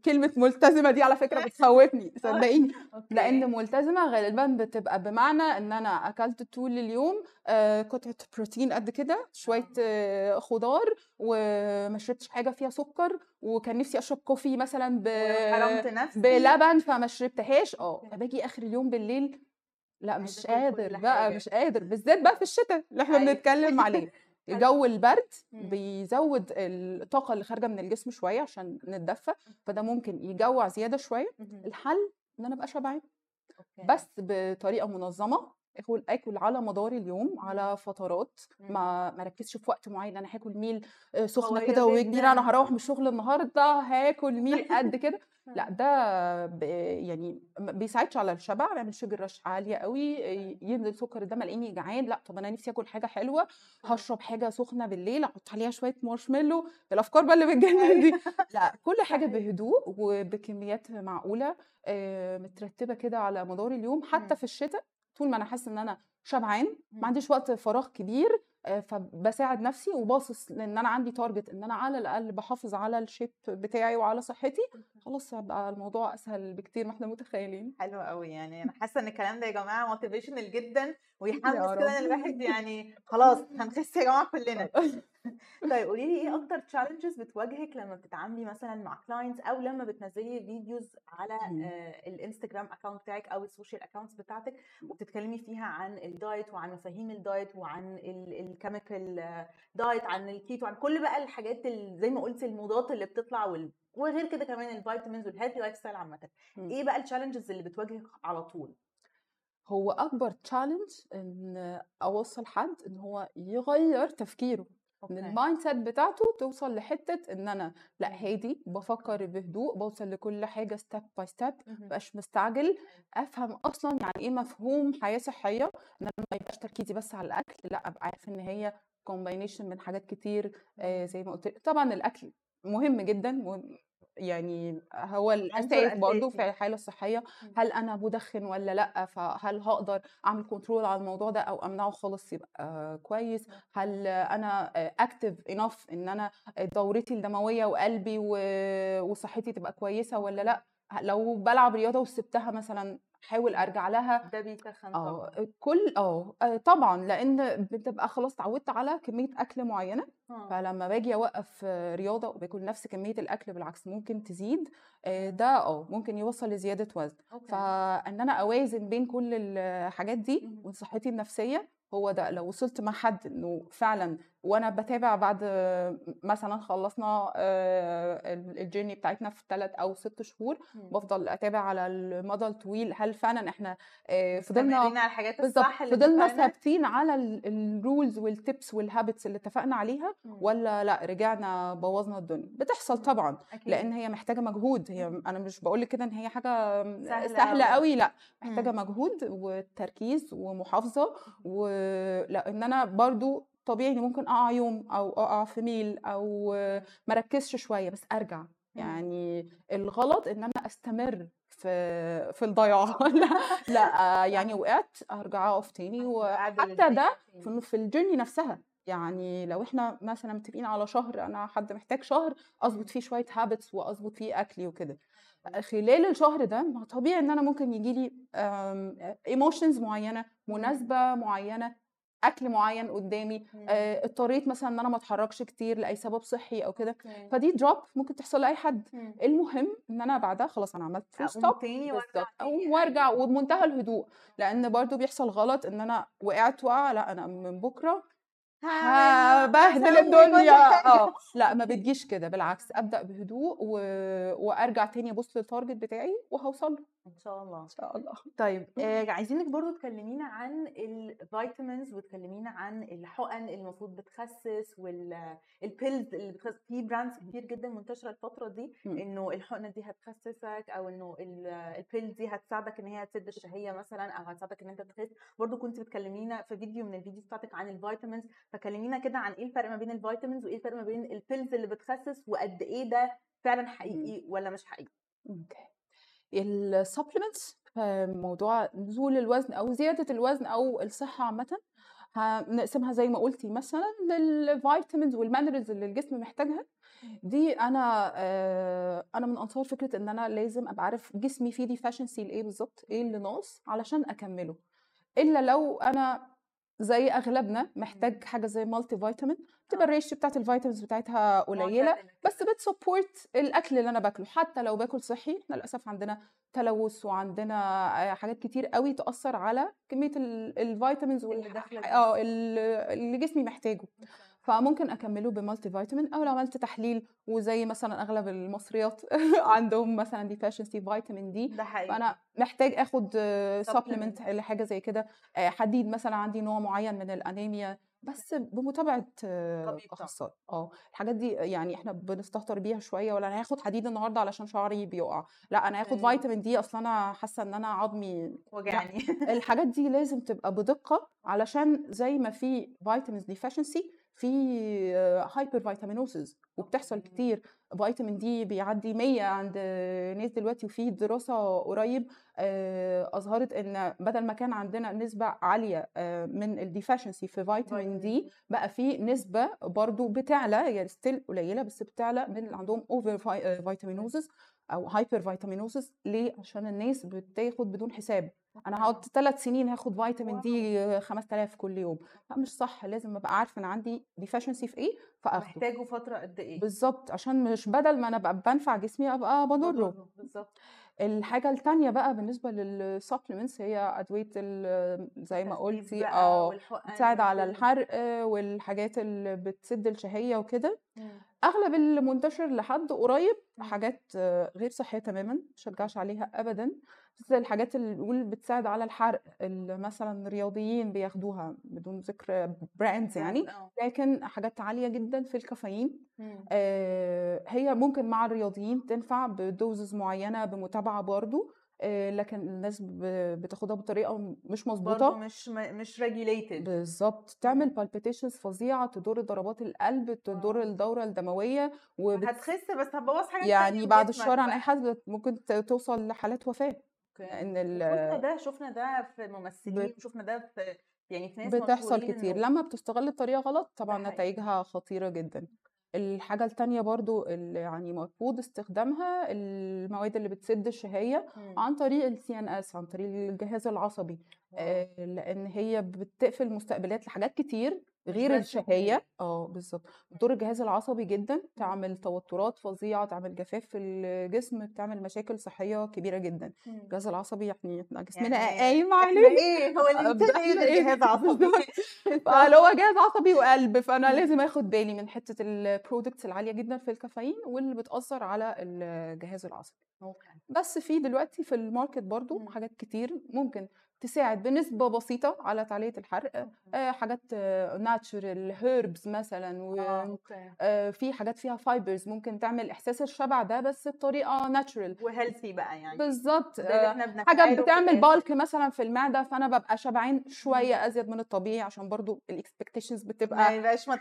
كلمة ملتزمة دي على فكرة بتخوفني صدقيني okay. لأن ملتزمة غالبا بتبقى بمعنى إن أنا أكلت طول اليوم آه، قطعة بروتين قد كده شوية آه، خضار وما شربتش حاجة فيها سكر وكان نفسي أشرب كوفي مثلا ب... بلبن فما شربتهاش آه. فباجي آخر اليوم بالليل لأ مش قادر بقى. مش قادر بالذات بقى في الشتاء اللي إحنا أيوة. بنتكلم عليه الجو البرد مم. بيزود الطاقة اللي خارجة من الجسم شوية عشان نتدفى فده ممكن يجوع زيادة شوية. الحل إن أنا أبقى شبعان. بس بطريقة منظمة آكل آكل على مدار اليوم على فترات مم. ما ما ركزش في وقت معين أنا هاكل ميل آه، سخنة كده وكبيره. أنا هروح من الشغل النهارده هاكل meal قد كده لأ. ده ب- يعني ما بيساعدش على الشبع بيعمل sugar rush عالية قوي ينزل سكر الدم الاقيني جعان لأ طب أنا نفسي آكل حاجة حلوة هشرب حاجة سخنة بالليل أحط عليها شوية مارشميلو الأفكار بقى اللي بتجنن دي لأ كل حاجة. بهدوء وبكميات معقولة آه، مترتبة كده على مدار اليوم حتى. في الشتاء طول ما أنا حاسة إن أنا شبعان. ما عنديش وقت فراغ كبير فبساعد نفسي وباصص لإن أنا عندي target إن أنا على الأقل بحافظ على ال shape بتاعي وعلى صحتي خلاص هيبقى الموضوع أسهل بكتير ما إحنا متخيلين. حلو قوي يعني أنا حاسة إن الكلام ده يا جماعة motivational جدا ويحمس كده. الواحد يعني خلاص هنخس يا جماعة كلنا. طيب قولي لي إيه أكتر challenges بتواجهك لما بتتعاملي مثلا مع clients أو لما بتنزلي videos على. آه، الانستجرام account بتاعك أو ال social accounts بتاعتك وبتتكلمي فيها عن ال diet وعن مفاهيم ال diet وعن ال chemical diet عن الكيتو عن كل بقى الحاجات ال- زي ما قلتي الموضات اللي بتطلع وال... وغير كده كمان ال vitamins وال healthy lifestyle عامة. مم. إيه بقى ال challenges اللي بتواجهك على طول؟ هو أكبر challenge إن أوصل حد إن هو يغير تفكيره. من. ال mindset بتاعته توصل لحتة إن أنا لأ. هادي بفكر بهدوء بوصل لكل حاجة step by step مهم. مبقاش مستعجل أفهم أصلا يعني إيه مفهوم حياة صحية إن أنا ما يبقاش تركيزي بس على الأكل لأ أبقى عارف إن هي combination من حاجات كتير آه زي ما قلت. طبعا الأكل مهم جدا مهم يعني هو الأساس برضه أساسي. في الحاله الصحية. هل أنا مدخن ولا لأ فهل هقدر أعمل control على الموضوع ده أو أمنعه خالص يبقى كويس هل أنا active enough إن أنا دورتي الدموية وقلبي وصحتي تبقى كويسة ولا لأ لو بلعب رياضة وسبتها مثلا حاول أرجع لها ده بيتخن آه طبعا كل آه آه، طبعا لأن بتبقى خلاص اتعودت على كمية أكل معينة آه. فلما باجي أوقف آه، رياضة وباكل نفس كمية الأكل بالعكس ممكن تزيد آه، ده آه ممكن يوصل لزيادة وزن okay. فإن أنا أوازن بين كل الحاجات دي. وصحتي النفسية هو ده لو وصلت مع حد إنه فعلا وأنا بتابع بعد مثلا خلصنا آه، ال- ال journey بتاعتنا في ثلاث أو ست شهور مم. بفضل أتابع على المدى الطويل هل فعلا إحنا آه، فضلنا على الحاجات الصح اللي فضلنا ثابتين على ال rules وال tips وال habits اللي اتفقنا عليها مم. ولا لأ رجعنا بوظنا الدنيا بتحصل مم. طبعا أكيد لأن هي محتاجة مجهود هي. أنا مش بقول لك كده إن هي حاجة سهلة سهلة أوي. قوي لأ محتاجة. مجهود وتركيز ومحافظة ولان أنا برضو طبيعي إني ممكن أقع يوم أو أقع في ميل أو ما ركزش شوية بس أرجع. مم. يعني الغلط إن أنا أستمر في في الضياع. لا لا يعني وقعت أرجع أقف تاني أعدل وحتى ده. في في الجيرني نفسها. يعني لو إحنا مثلا متفقين على شهر أنا حد محتاج شهر اظبط فيه شوية هابتس واظبط فيه أكلي وكده. خلال الشهر ده ما طبيعي إن أنا ممكن يجي لي emotions معينة مناسبة معينة أكل معين قدامي. آه، اضطريت مثلا إن أنا ما أتحركش كتير لأي سبب صحي أو كده. أوكي. فدي drop ممكن تحصل لأي حد. مم. المهم إن أنا بعدها خلاص أنا عملت full stop أقوم وأرجع وبمنتهى الهدوء. لأن برضو بيحصل غلط إن أنا وقعت وقعه لأ أنا من بكرة هبهدل الدنيا. آه. لأ ما بتجيش كده. بالعكس أبدأ بهدوء و... وأرجع تاني أبص لل target بتاعي وهوصل له. إن شاء الله. إن شاء الله. طيب آه عايزينك برضو تكلمينا عن ال vitamins وتكلمينا عن الحقن اللي المفروض بتخسس وال pills اللي بتخسس في brands كتير جدا منتشرة الفترة دي. إنه الحقنه دي هتخسسك أو إنه ال pills دي هتساعدك إن هي تسد الشهية مثلا أو هتساعدك إن أنت تخس. برضو كنت بتكلمينا في فيديو من ال videos بتاعتك عن ال vitamins فكلمينا كده عن إيه الفرق ما بين ال vitamins وإيه الفرق ما بين ال pills اللي بتخسس وقد إيه ده فعلا حقيقي ولا مش حقيقي. Okay. ال supplements موضوع نزول الوزن أو زيادة الوزن أو الصحة عامة هنقسمها زي ما قلتي مثلا لل vitamins وال minerals اللي الجسم محتاجها. دي أنا آه، أنا من أنصار فكرة إن أنا لازم أبقى عارف جسمي فيه deficiency لإيه بالظبط إيه اللي ناقص علشان أكمله. إلا لو أنا زي أغلبنا محتاج حاجة زي multivitamin تبقى آه. ال ratio بتاعت ال vitamins بتاعتها قليلة. بس بت support الأكل اللي أنا باكله. حتى لو باكل صحي إحنا للأسف عندنا تلوث وعندنا آه، حاجات كتير قوي تأثر على كمية ال- ال vitamins آه ال- اللي جسمي محتاجه. فممكن أكمله ب multivitamin أو لو عملت تحليل وزي مثلا أغلب المصريات عندهم مثلا deficiency vitamin D ده حقيقي. فأنا محتاج آخد supplement. لحاجة زي كده. آه، حديد مثلا عندي نوع معين من الأنيميا. بس بمتابعة آه،. اخصائي آه الحاجات دي يعني إحنا بنستهتر بيها شوية ولا أنا هاخد حديد النهارده علشان شعري بيقع لأ أنا هاخد okay. vitamin D أصلا أنا حاسة إن أنا عظمي وجعني الحاجات دي لازم تبقى بدقة علشان زي ما في vitamins deficiency في hypervitaminosis وبتحصل كتير. vitamin D بيعدي 100 عند ناس دلوقتي وفي دراسة قريب آه، أظهرت إن بدل ما كان عندنا نسبة عالية آه، من ال deficiency في vitamin D بقى في نسبة برضو بتعلى يعني still قليلة بس بتعلى من اللي عندهم over vitaminosis أو hypervitaminosis ليه؟ عشان الناس بتاخد بدون حساب. أنا هقعد ثلاث سنين هاخد vitamin D 5000 كل يوم. لأ مش صح. لازم أبقى عارفة إن عندي deficiency في إيه فأخده. محتاجه فترة قد إيه؟ بالظبط. عشان مش بدل ما أنا أبقى بنفع جسمي أبقى بضره. بالظبط. الحاجة التانية بقى بالنسبة لل supplements هي أدوية ال- زي ما قلتي بقى آه والحقن بتساعد على الحرق والحاجات اللي بتسد الشهية وكده مم. أغلب اللي منتشر لحد قريب. حاجات آه، غير صحية تماما مشجعش عليها ابدا بس الحاجات اللي بتساعد على الحرق اللي مثلا رياضيين بياخدوها بدون ذكر brands يعني آه. لكن حاجات عالية جدا في الكافيين. آه، هي ممكن مع الرياضيين تنفع ب doses معينة بمتابعة برضو آه، لكن الناس بتاخدها بطريقة مش مظبوطة مش م- مش regulated بالظبط تعمل palpitations فظيعة تضر ضربات القلب تضر آه. الدورة الدموية وبت... هتخس بس هتبوظ حاجات يعني بعد الشر عن. اي حد ممكن توصل لحالات وفاة لأن ال... شفنا ده شفنا ده في ممثلين بت- وشفنا ده في يعني في ناس بتحصل كتير إنه- لما بتستغل بطريقه غلط طبعا. نتائجها خطيرة جدا الحاجة التانية برضو اللي يعني مرفوض استخدامها المواد اللي بتسد الشهية مم. عن طريق ال CNS عن طريق الجهاز العصبي. آه، لأن هي بتقفل مستقبلات لحاجات كتير غير بس الشهية. آه بالظبط بتضر الجهاز العصبي جدا تعمل توترات فظيعة تعمل جفاف في الجسم بتعمل مشاكل صحية كبيرة جدا. مم. الجهاز العصبي يعني إحنا جسمنا يعني قايم عليه. إيه؟ هو الانسان إيه إحنا غير إيه؟ جهاز عصبي. هو جهاز عصبي وقلب. فأنا. لازم آخد بالي من حتة ال products العالية جدا في الكافيين واللي بتأثر على الجهاز العصبي. Okay. بس في دلوقتي في ال market برضو مم. حاجات كتير ممكن تساعد بنسبة بسيطة على تعلية الحرق. آه، حاجات natural herbs مثلا آه okay وفي حاجات فيها fibers ممكن تعمل إحساس الشبع ده بس بطريقة natural و healthy بقى يعني بالظبط آه، إحنا حاجة في بتعمل. bulk مثلا في المعدة فأنا ببقى شبعان شوية أزيد من الطبيعي عشان برضو ال expectations ما بتبقى يبقاش ما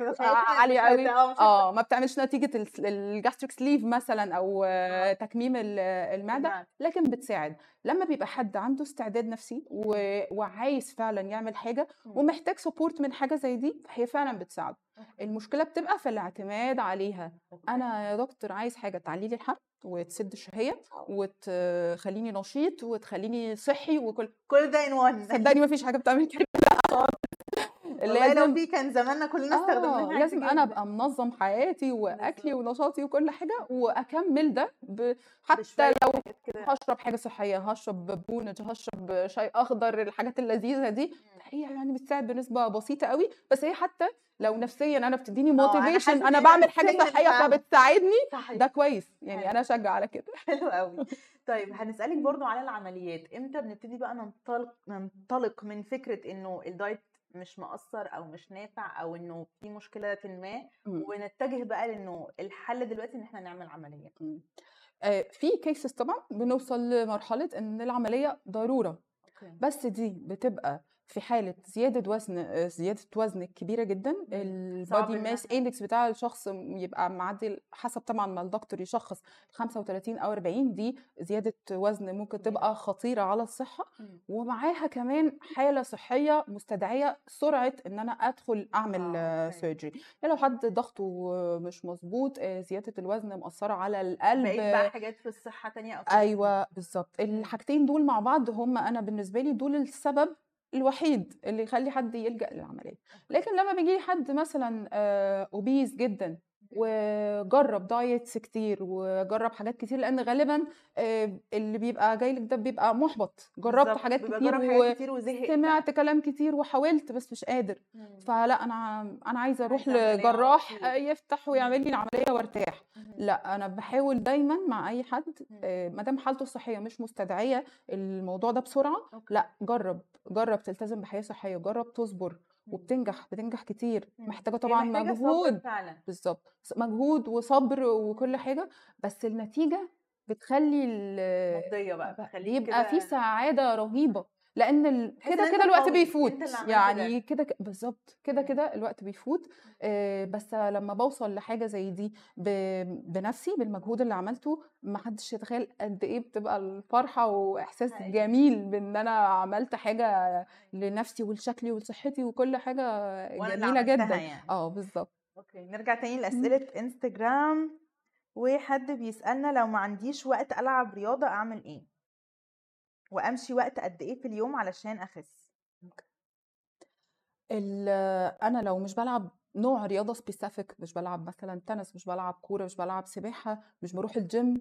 عالية قوي آه ما بتعملش نتيجة ال gastric sleeve مثلا أو آه، آه. تكميم ال- المعدة المعدة. لكن بتساعد لما بيبقى حد عنده استعداد نفسي و... وعايز فعلا يعمل حاجة مم. ومحتاج support من حاجة زي دي هي فعلا بتساعده okay. المشكلة بتبقى في الاعتماد عليها. أنا يا دكتور عايز حاجة تعلي لي الحرق وتسد الشهية وتخليني نشيط وتخليني صحي وكل كل ده ان وان صدقني ما فيش حاجة بتعمل كده والله لو لازم في كان زماننا كلنا استخدمناها آه عادي لازم أنا. أبقى منظم حياتي وأكلي ونشاطي وكل حاجة وأكمل ده ب... حتى لو هشرب حاجة صحية هشرب بونج هشرب شاي أخضر الحاجات اللذيذة دي. هي يعني بتساعد بنسبة بسيطة قوي. بس هي حتى لو نفسيا أنا بتديني أنا motivation حاسة أنا ان بعمل حاجة صحية فبتساعدني ده كويس. يعني حلو. أنا اشجع على كده. حلو قوي. طيب هنسألك برضو على العمليات. إمتى بنبتدي بقى ننطلق ننطلق من فكرة إنه ال diet مش مؤثر أو مش نافع أو إنه في مشكلة ما مم. ونتجه بقى لإنه الحل دلوقتي إن إحنا نعمل عملية مم. آه، في cases طبعا بنوصل لمرحلة إن العملية ضرورة okay بس دي بتبقى في حالة زيادة وزن آه، زيادة وزن كبيرة جدا ال body mass index بتاع الشخص يبقى معدي حسب طبعا ما الدكتور يشخص 35 أو 40 دي زيادة وزن ممكن تبقى خطيرة على الصحة. مم. ومعاها كمان حالة صحية مستدعية سرعة إن أنا أدخل أعمل surgery يعني لو حد ضغطه مش مظبوط آه، زيادة الوزن مأثرة على القلب. بقيت بقى حاجات في الصحة تانية الجسم أيوه بالظبط. الحاجتين دول مع بعض هم أنا بالنسبة لي دول السبب الوحيد اللي يخلي حد يلجأ للعملية. لكن لما بيجي حد مثلا obese جدا وجرب diets كتير وجرب حاجات كتير لأن غالبا آه، اللي بيبقى جاي لك ده بيبقى محبط جربت حاجات كتير جرب حاجات كتير وزهق بقى وسمعت كلام كتير وحاولت بس مش قادر مم. فلا أنا أنا عايزة أروح على لجراح طول يفتح مم. ويعمل لي العملية وارتاح مم. لا أنا بحاول دايما مع أي حد مم. ما دام حالته الصحيه مش مستدعية الموضوع ده بسرعة أوكي لا جرب جرب تلتزم بحياة صحية جرب تصبر. وبتنجح بتنجح كتير. محتاجة طبعا محتاجة مجهود فعلا بالظبط مجهود وصبر وكل. حاجة بس النتيجة بتخلي ال- مرضية بقى بتخليك بيبقى في سعادة رهيبة لأن ال- تحس إن كده كده الوقت بيفوت. يعني كده بالظبط كده. كده الوقت بيفوت. آه، بس لما بوصل لحاجة زي دي بنفسي بالمجهود اللي عملته ما حدش يتخيل قد إيه بتبقى الفرحة وإحساس جميل بإن أنا عملت حاجة لنفسي ولشكلي ولصحتي وكل حاجة جميلة جدا. يعني. آه بالظبط okay نرجع تاني مم. لأسئلة إنستجرام. وحد بيسألنا لو ما عنديش وقت ألعب رياضة أعمل إيه؟ وأمشي وقت قد إيه في اليوم علشان أخس. ال- أنا لو مش بلعب نوع رياضة specific مش بلعب مثلا تنس مش بلعب كورة مش بلعب سباحة مش بروح ال gym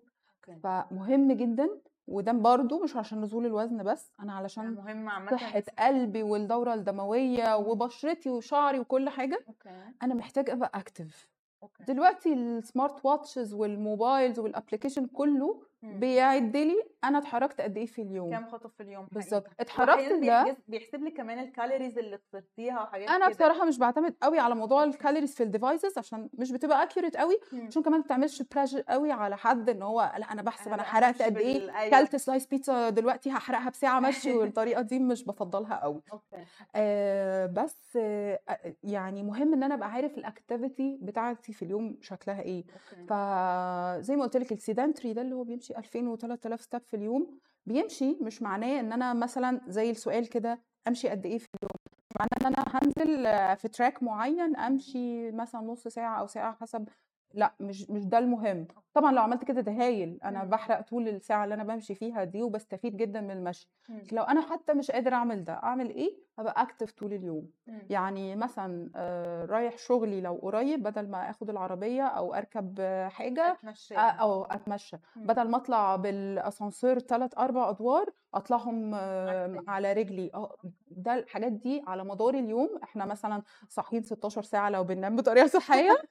okay. فمهم جدا وده برضو مش عشان نزول الوزن بس أنا علشان مهم لسه قلبي والدورة الدموية مم. وبشرتي وشعري وكل حاجة okay. أنا محتاج أبقى active okay. دلوقتي ال smart watches وال mobiles وال application كله. بيعد لي أنا اتحركت قد إيه في اليوم. كام خطوة في اليوم بالظبط اتحركت ده بيحسب لك كمان ال calories اللي خسرتيها وحاجات أنا كده؟ بصراحة مش بعتمد قوي على موضوع ال calories في ال devices عشان مش بتبقى accurate قوي مم. عشان كمان ما تعملش pressure قوي على حد إن هو لأ أنا بحسب أنا أنا بقى حرقت قد إيه. أيوه. كلت slice بيتزا دلوقتي هحرقها بساعة مشي والطريقة دي مش بفضلها قوي. okay. آه بس آه يعني مهم إن أنا أبقى عارف ال activity بتاعتي في اليوم شكلها إيه. أوكي. فزي ما قلت لك ال sedentary ده اللي هو بيمشي 2000 و3000 step في اليوم بيمشي مش معناه إن أنا مثلا زي السؤال كده أمشي قد إيه في اليوم. معناه إن أنا هنزل آه، في تراك معين أمشي مثلا نص ساعة أو ساعة حسب لأ مش مش ده المهم، طبعًا لو عملت كده ده هايل، أنا إمم. باحرق طول الساعة اللي أنا بامشي فيها دي وباستفيد جدًا من المشي،. لكن لو أنا حتى مش قادر أعمل ده، أعمل إيه؟ أبقى active طول اليوم، إمم. يعني مثلًا آآ رايح شغلي لو قريب بدل ما آخد العربية أو أركب حاجة أ أتمشاها. آه أتمشى، إمم. بدل ما أطلع بالأسانسير 3، 4 أدوار أطلعهم عكسية. على رجلي، آه ده الحاجات دي على مدار اليوم إحنا مثلًا صاحيين 16 ساعة لو بننام بطريقة صحية،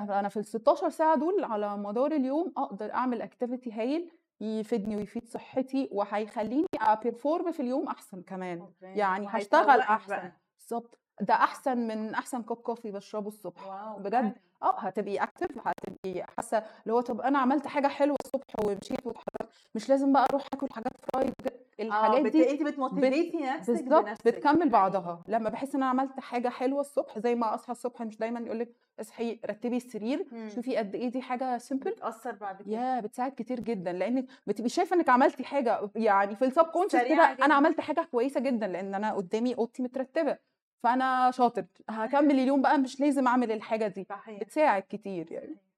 أنا في ال16 ساعة دول على مدار اليوم أقدر أعمل activity هايل يفيدني ويفيد صحتي وهيخلّيني أ perform في اليوم أحسن كمان، okay، يعني أحسن، بقى. بالضبط، ده أحسن من أحسن كوب coffee باشربه الصبح، wow! بجد. آه هتبقي active هتبقي حاسة اللي هو طب أنا عملت حاجة حلوة الصبح ومشيت واتحركت، مش لازم بقى أروح آكل حاجات fried. آه، الحاجات بت دي أنتِ بت بت motivate نفسِك بنفسِك، بتكمّل. بعضها، لمّا باحس إن أنا عملت حاجة حلوة الصبح زي ما أصحى الصبح مش دايمًا يقول لِك اصحي رتّبي السرير، إمم. شوفي قد إيه دي حاجة simple بتأثّر بعد كده. ياه! بتساعد كتير جدًا، لإنِّك بتبقي شايفة إنِّك عملتِ حاجة يعني في الsubconscious كده سريعة أنا جدًا. عملت حاجة كويسة جدًا، لإن أنا قدّامي أوضتي مترتبة، فأنا شاطر، هاكمّل اليوم بقى مش لازم أعمل الحاجة دي، صحيح. بتساعد كتير يعني.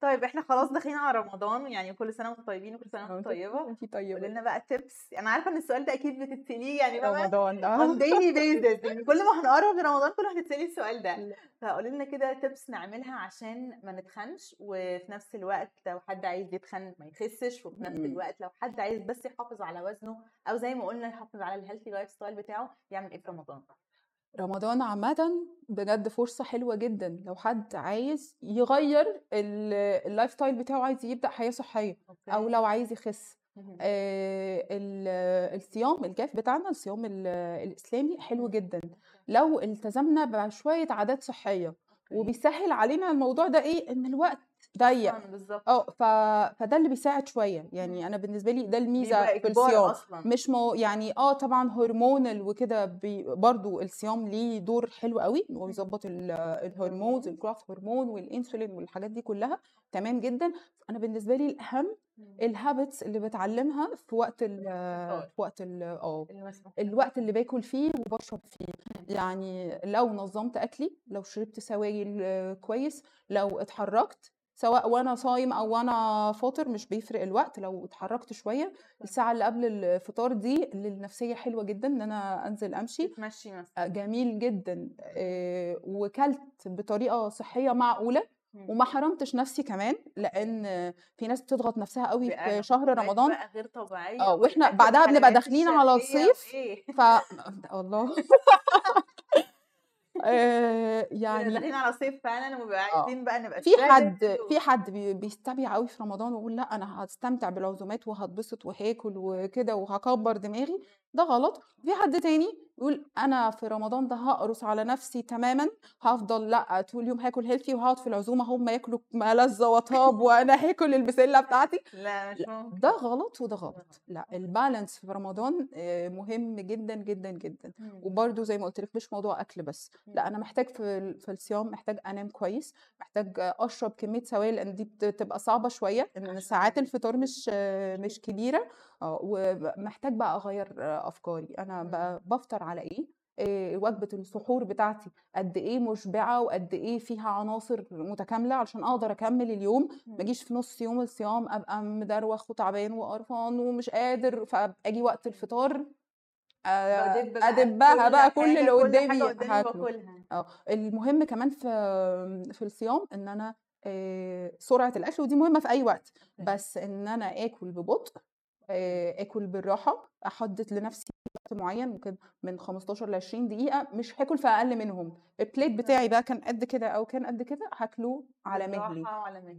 طيب إحنا خلاص داخلين على رمضان، يعني كل سنة وأنتم طيبين وكل وأنتِ طيبة، وأنتِ طيبة قولي جدًا. لنا بقى tips أنا عارفة إن السؤال ده أكيد بتتسأليه يعني رمضان on daily basis يعني كل ما هنقرّب لرمضان كل ما هتتسألي السؤال ده،. فقولي لنا كده tips نعملها عشان ما نتخنش، وفي نفس الوقت لو حد عايز يتخن ما يخسّش، وفي نفس. الوقت لو حد عايز بس يحافظ على وزنه أو زي ما قُلنا يحافظ على ال healthy lifestyle بتاعه، يعمل إيه في رمضان؟ رمضان عامةً بجد فرصة حلوة جدًا لو حد عايز يغيّر ال ال lifestyle بتاعه، عايز يبدأ حياة صحية أو أوكي. لو عايز يخس. ال الصيام الجاف بتاعنا الصيام ال الإسلامي حلو. جدًا، لو التزمنا بشوية عادات صحية،. وبيسهّل علينا الموضوع ده إيه، إن الوقت ضيّق. أصلًا بالضبط. آه، ف فده اللي بيساعد شوية، يعني إمم. أنا بالنسبة لي ده بيبقى في الصيام، أصلًا. مش مو يعني آه طبعًا hormonal وكده بي برضه الصيام ليه دور حلو إن هو إمم. ال ال hormones. ال growth hormone وال insulin والحاجات دي كلّها، تمام جدًا. أنا بالنسبة لي الأهم إمم. ال habits اللي باتعلّمها في وقت ال. في وقت ال المسموح الوقت اللي باكل فيه وباشرب فيه، يعني لو نظّمت أكلي، لو شربت سوائل كويس، لو اتحرّكت سواء وأنا صايم أو وأنا فاطر مش بيفرق الوقت، لو اتحرّكت شوية، الساعة اللي قبل الفطار دي للنفسية حلوة جدًا إن أنا أنزل أمشي. تتمشي مثلًا. أ جميل جدًا آآ وكلت بطريقة صحية معقولة، إمم. وما حرمتش نفسي كمان، لإن في ناس بتضغط نفسها بقى في شهر وجبات رمضان بقى غير طبيعية آه، وإحنا والأكل بعدها بنبقى داخلين على الصيف ف الله بنبقى يعني داخلين على صيف فعلًا وبنبقى آه، عايزين بقى نبقى في حد و في حد بي بيستبيع أوي في رمضان ويقول لأ أنا هاستمتع بالعزومات وهاتبسط وهاكل وكده وهاكبّر دماغي، ده غلط. وفي حد تاني يقول أنا في رمضان ده هاقرص على نفسي تمامًا، هافضل لأ طول اليوم هاكل healthy وهاقعد في العزومة هُم ياكلوا لذ وطاب وأنا هاكل البسلة بتاعتي. لا مش ممكن. ده غلط وده غلط،. لأ الbalance في رمضان آآ مهم جدًا، جدًا، جدًا. إمم. وبرضه زي ما قُلت لِك مش موضوع أكل بس، إمم. أنا محتاج في في الصيام محتاج أنام كويس، محتاج أشرب كمية سوائل لإن دي بتبقى صعبة شوية، إن عشان ساعات ال الفطار مش مش كبيرة، آه، ومحتاج بقى أغيّر أفكاري، أنا إمم. ب بافطر على إيه، آآ وجبة السحور بتاعتي قد إيه مُشبعة وقد إيه فيها عناصر متكاملة علشان أقدر أكمّل اليوم، ما. أجيش في نُص يوم الصيام أبقى مدروخ وتعبان وقرفان ومش قادر، فآجي وقت الفطار بادِب بقى كل بقى كل حاجة، اللي كل قدّامي حاجة قدّامي هاكله. باكلها. آه، المهم كمان في في الصيام إن أنا آآ سرعة الأكل ودي مهمة في أي وقت، okay. بس إن أنا آكل ببطء، آآ آكل بالراحة، أحدد لنفسي وقت معيّن ممكن من 15 ل20 دقيقة، مش هاكل في أقل منهم، ال plate بتاعي بقى كان قد كده أو كان قد كده، هاكله على مهلي.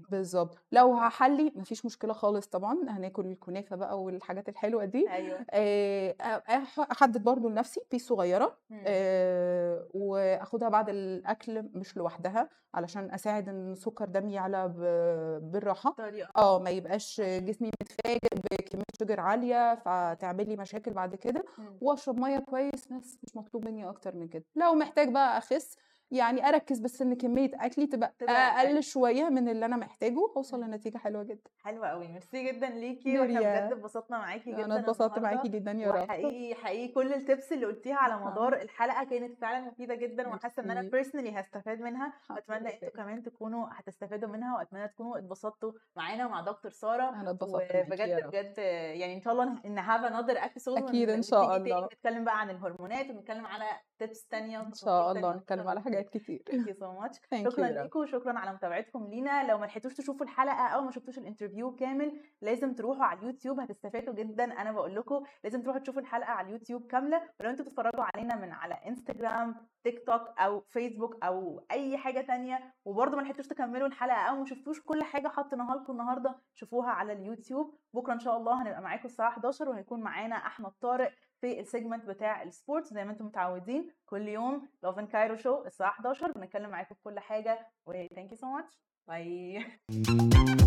بالضبط، لو هاحلّي ما فيش مشكلة خالص طبعًا، هناكل الكنافة بقى والحاجات الحلوة دي،. آآ أ أح أحدد برضه لنفسي صغيرة إمم. آآ وآخدها بعد الأكل مش لوحدها، علشان أساعد إن سُكّر دمي يعلى ب بالراحة، بطريقة. آه، ما يبقاش جسمي متفاجئ بكمية sugar عالية فتعمل لي مشاكل بعد كده، إمم. وأشرب مَيّة كويس بس مش مطلوب مني أكتر من كده. لو محتاج بقى أخس يعني أركز بس إن كمية أكلي تبقى أقل. شوية من اللي أنا محتاجه اوصل لنتيجة حلوة جدا حلوة قوي ميرسي جدا ليكي وإحنا دنيا. بجد اتبسطنا معاكي جدا أنا اتبسطت. معاكي جدا يا رب وحقيقي حقيقي كل ال tips اللي قلتيها على آه. مدار الحلقة كانت فعلا مفيدة جدا وحاسة إن أنا. personally هستفاد منها واتمنى. إنتوا كمان تكونوا هتستفادوا منها وأتمنى تكونوا اتبسطتوا معانا ومع دكتور سارة أنا اتبسطت رب بجد يعني إن شاء الله إن have another episode أكيد إن شاء الله. نتكلم بقى عن الهرمونات ونتكلم على tips تانية إن شاء الله نتكلم على حاجات كتير. thank you so much شكرا. ليكم وشكرا على متابعتكم لينا. لو ما لحقتوش تشوفوا الحلقة أو ما شفتوش ال interview كامل لازم تروحوا على اليوتيوب هتستفادوا جدا. أنا بقول لكم لازم تروحوا تشوفوا الحلقة على اليوتيوب كاملة. ولو أنتوا بتتفرجوا علينا من على انستجرام تيك توك أو فيسبوك أو أي حاجة تانية وبرضه ما لحقتوش تكملوا الحلقة أو ما شفتوش كل حاجة حطيناها لكم النهارده شوفوها على اليوتيوب. بكرة إن شاء الله هنبقى معاكم الساعة 11 وهيكون معانا أحمد طارق في ال segment بتاع ال sports زي ما أنتم متعودين كل يوم. Love in Cairo Show الساعة 11 بنتكلم معاكم في كل حاجة. و thank you so much. باي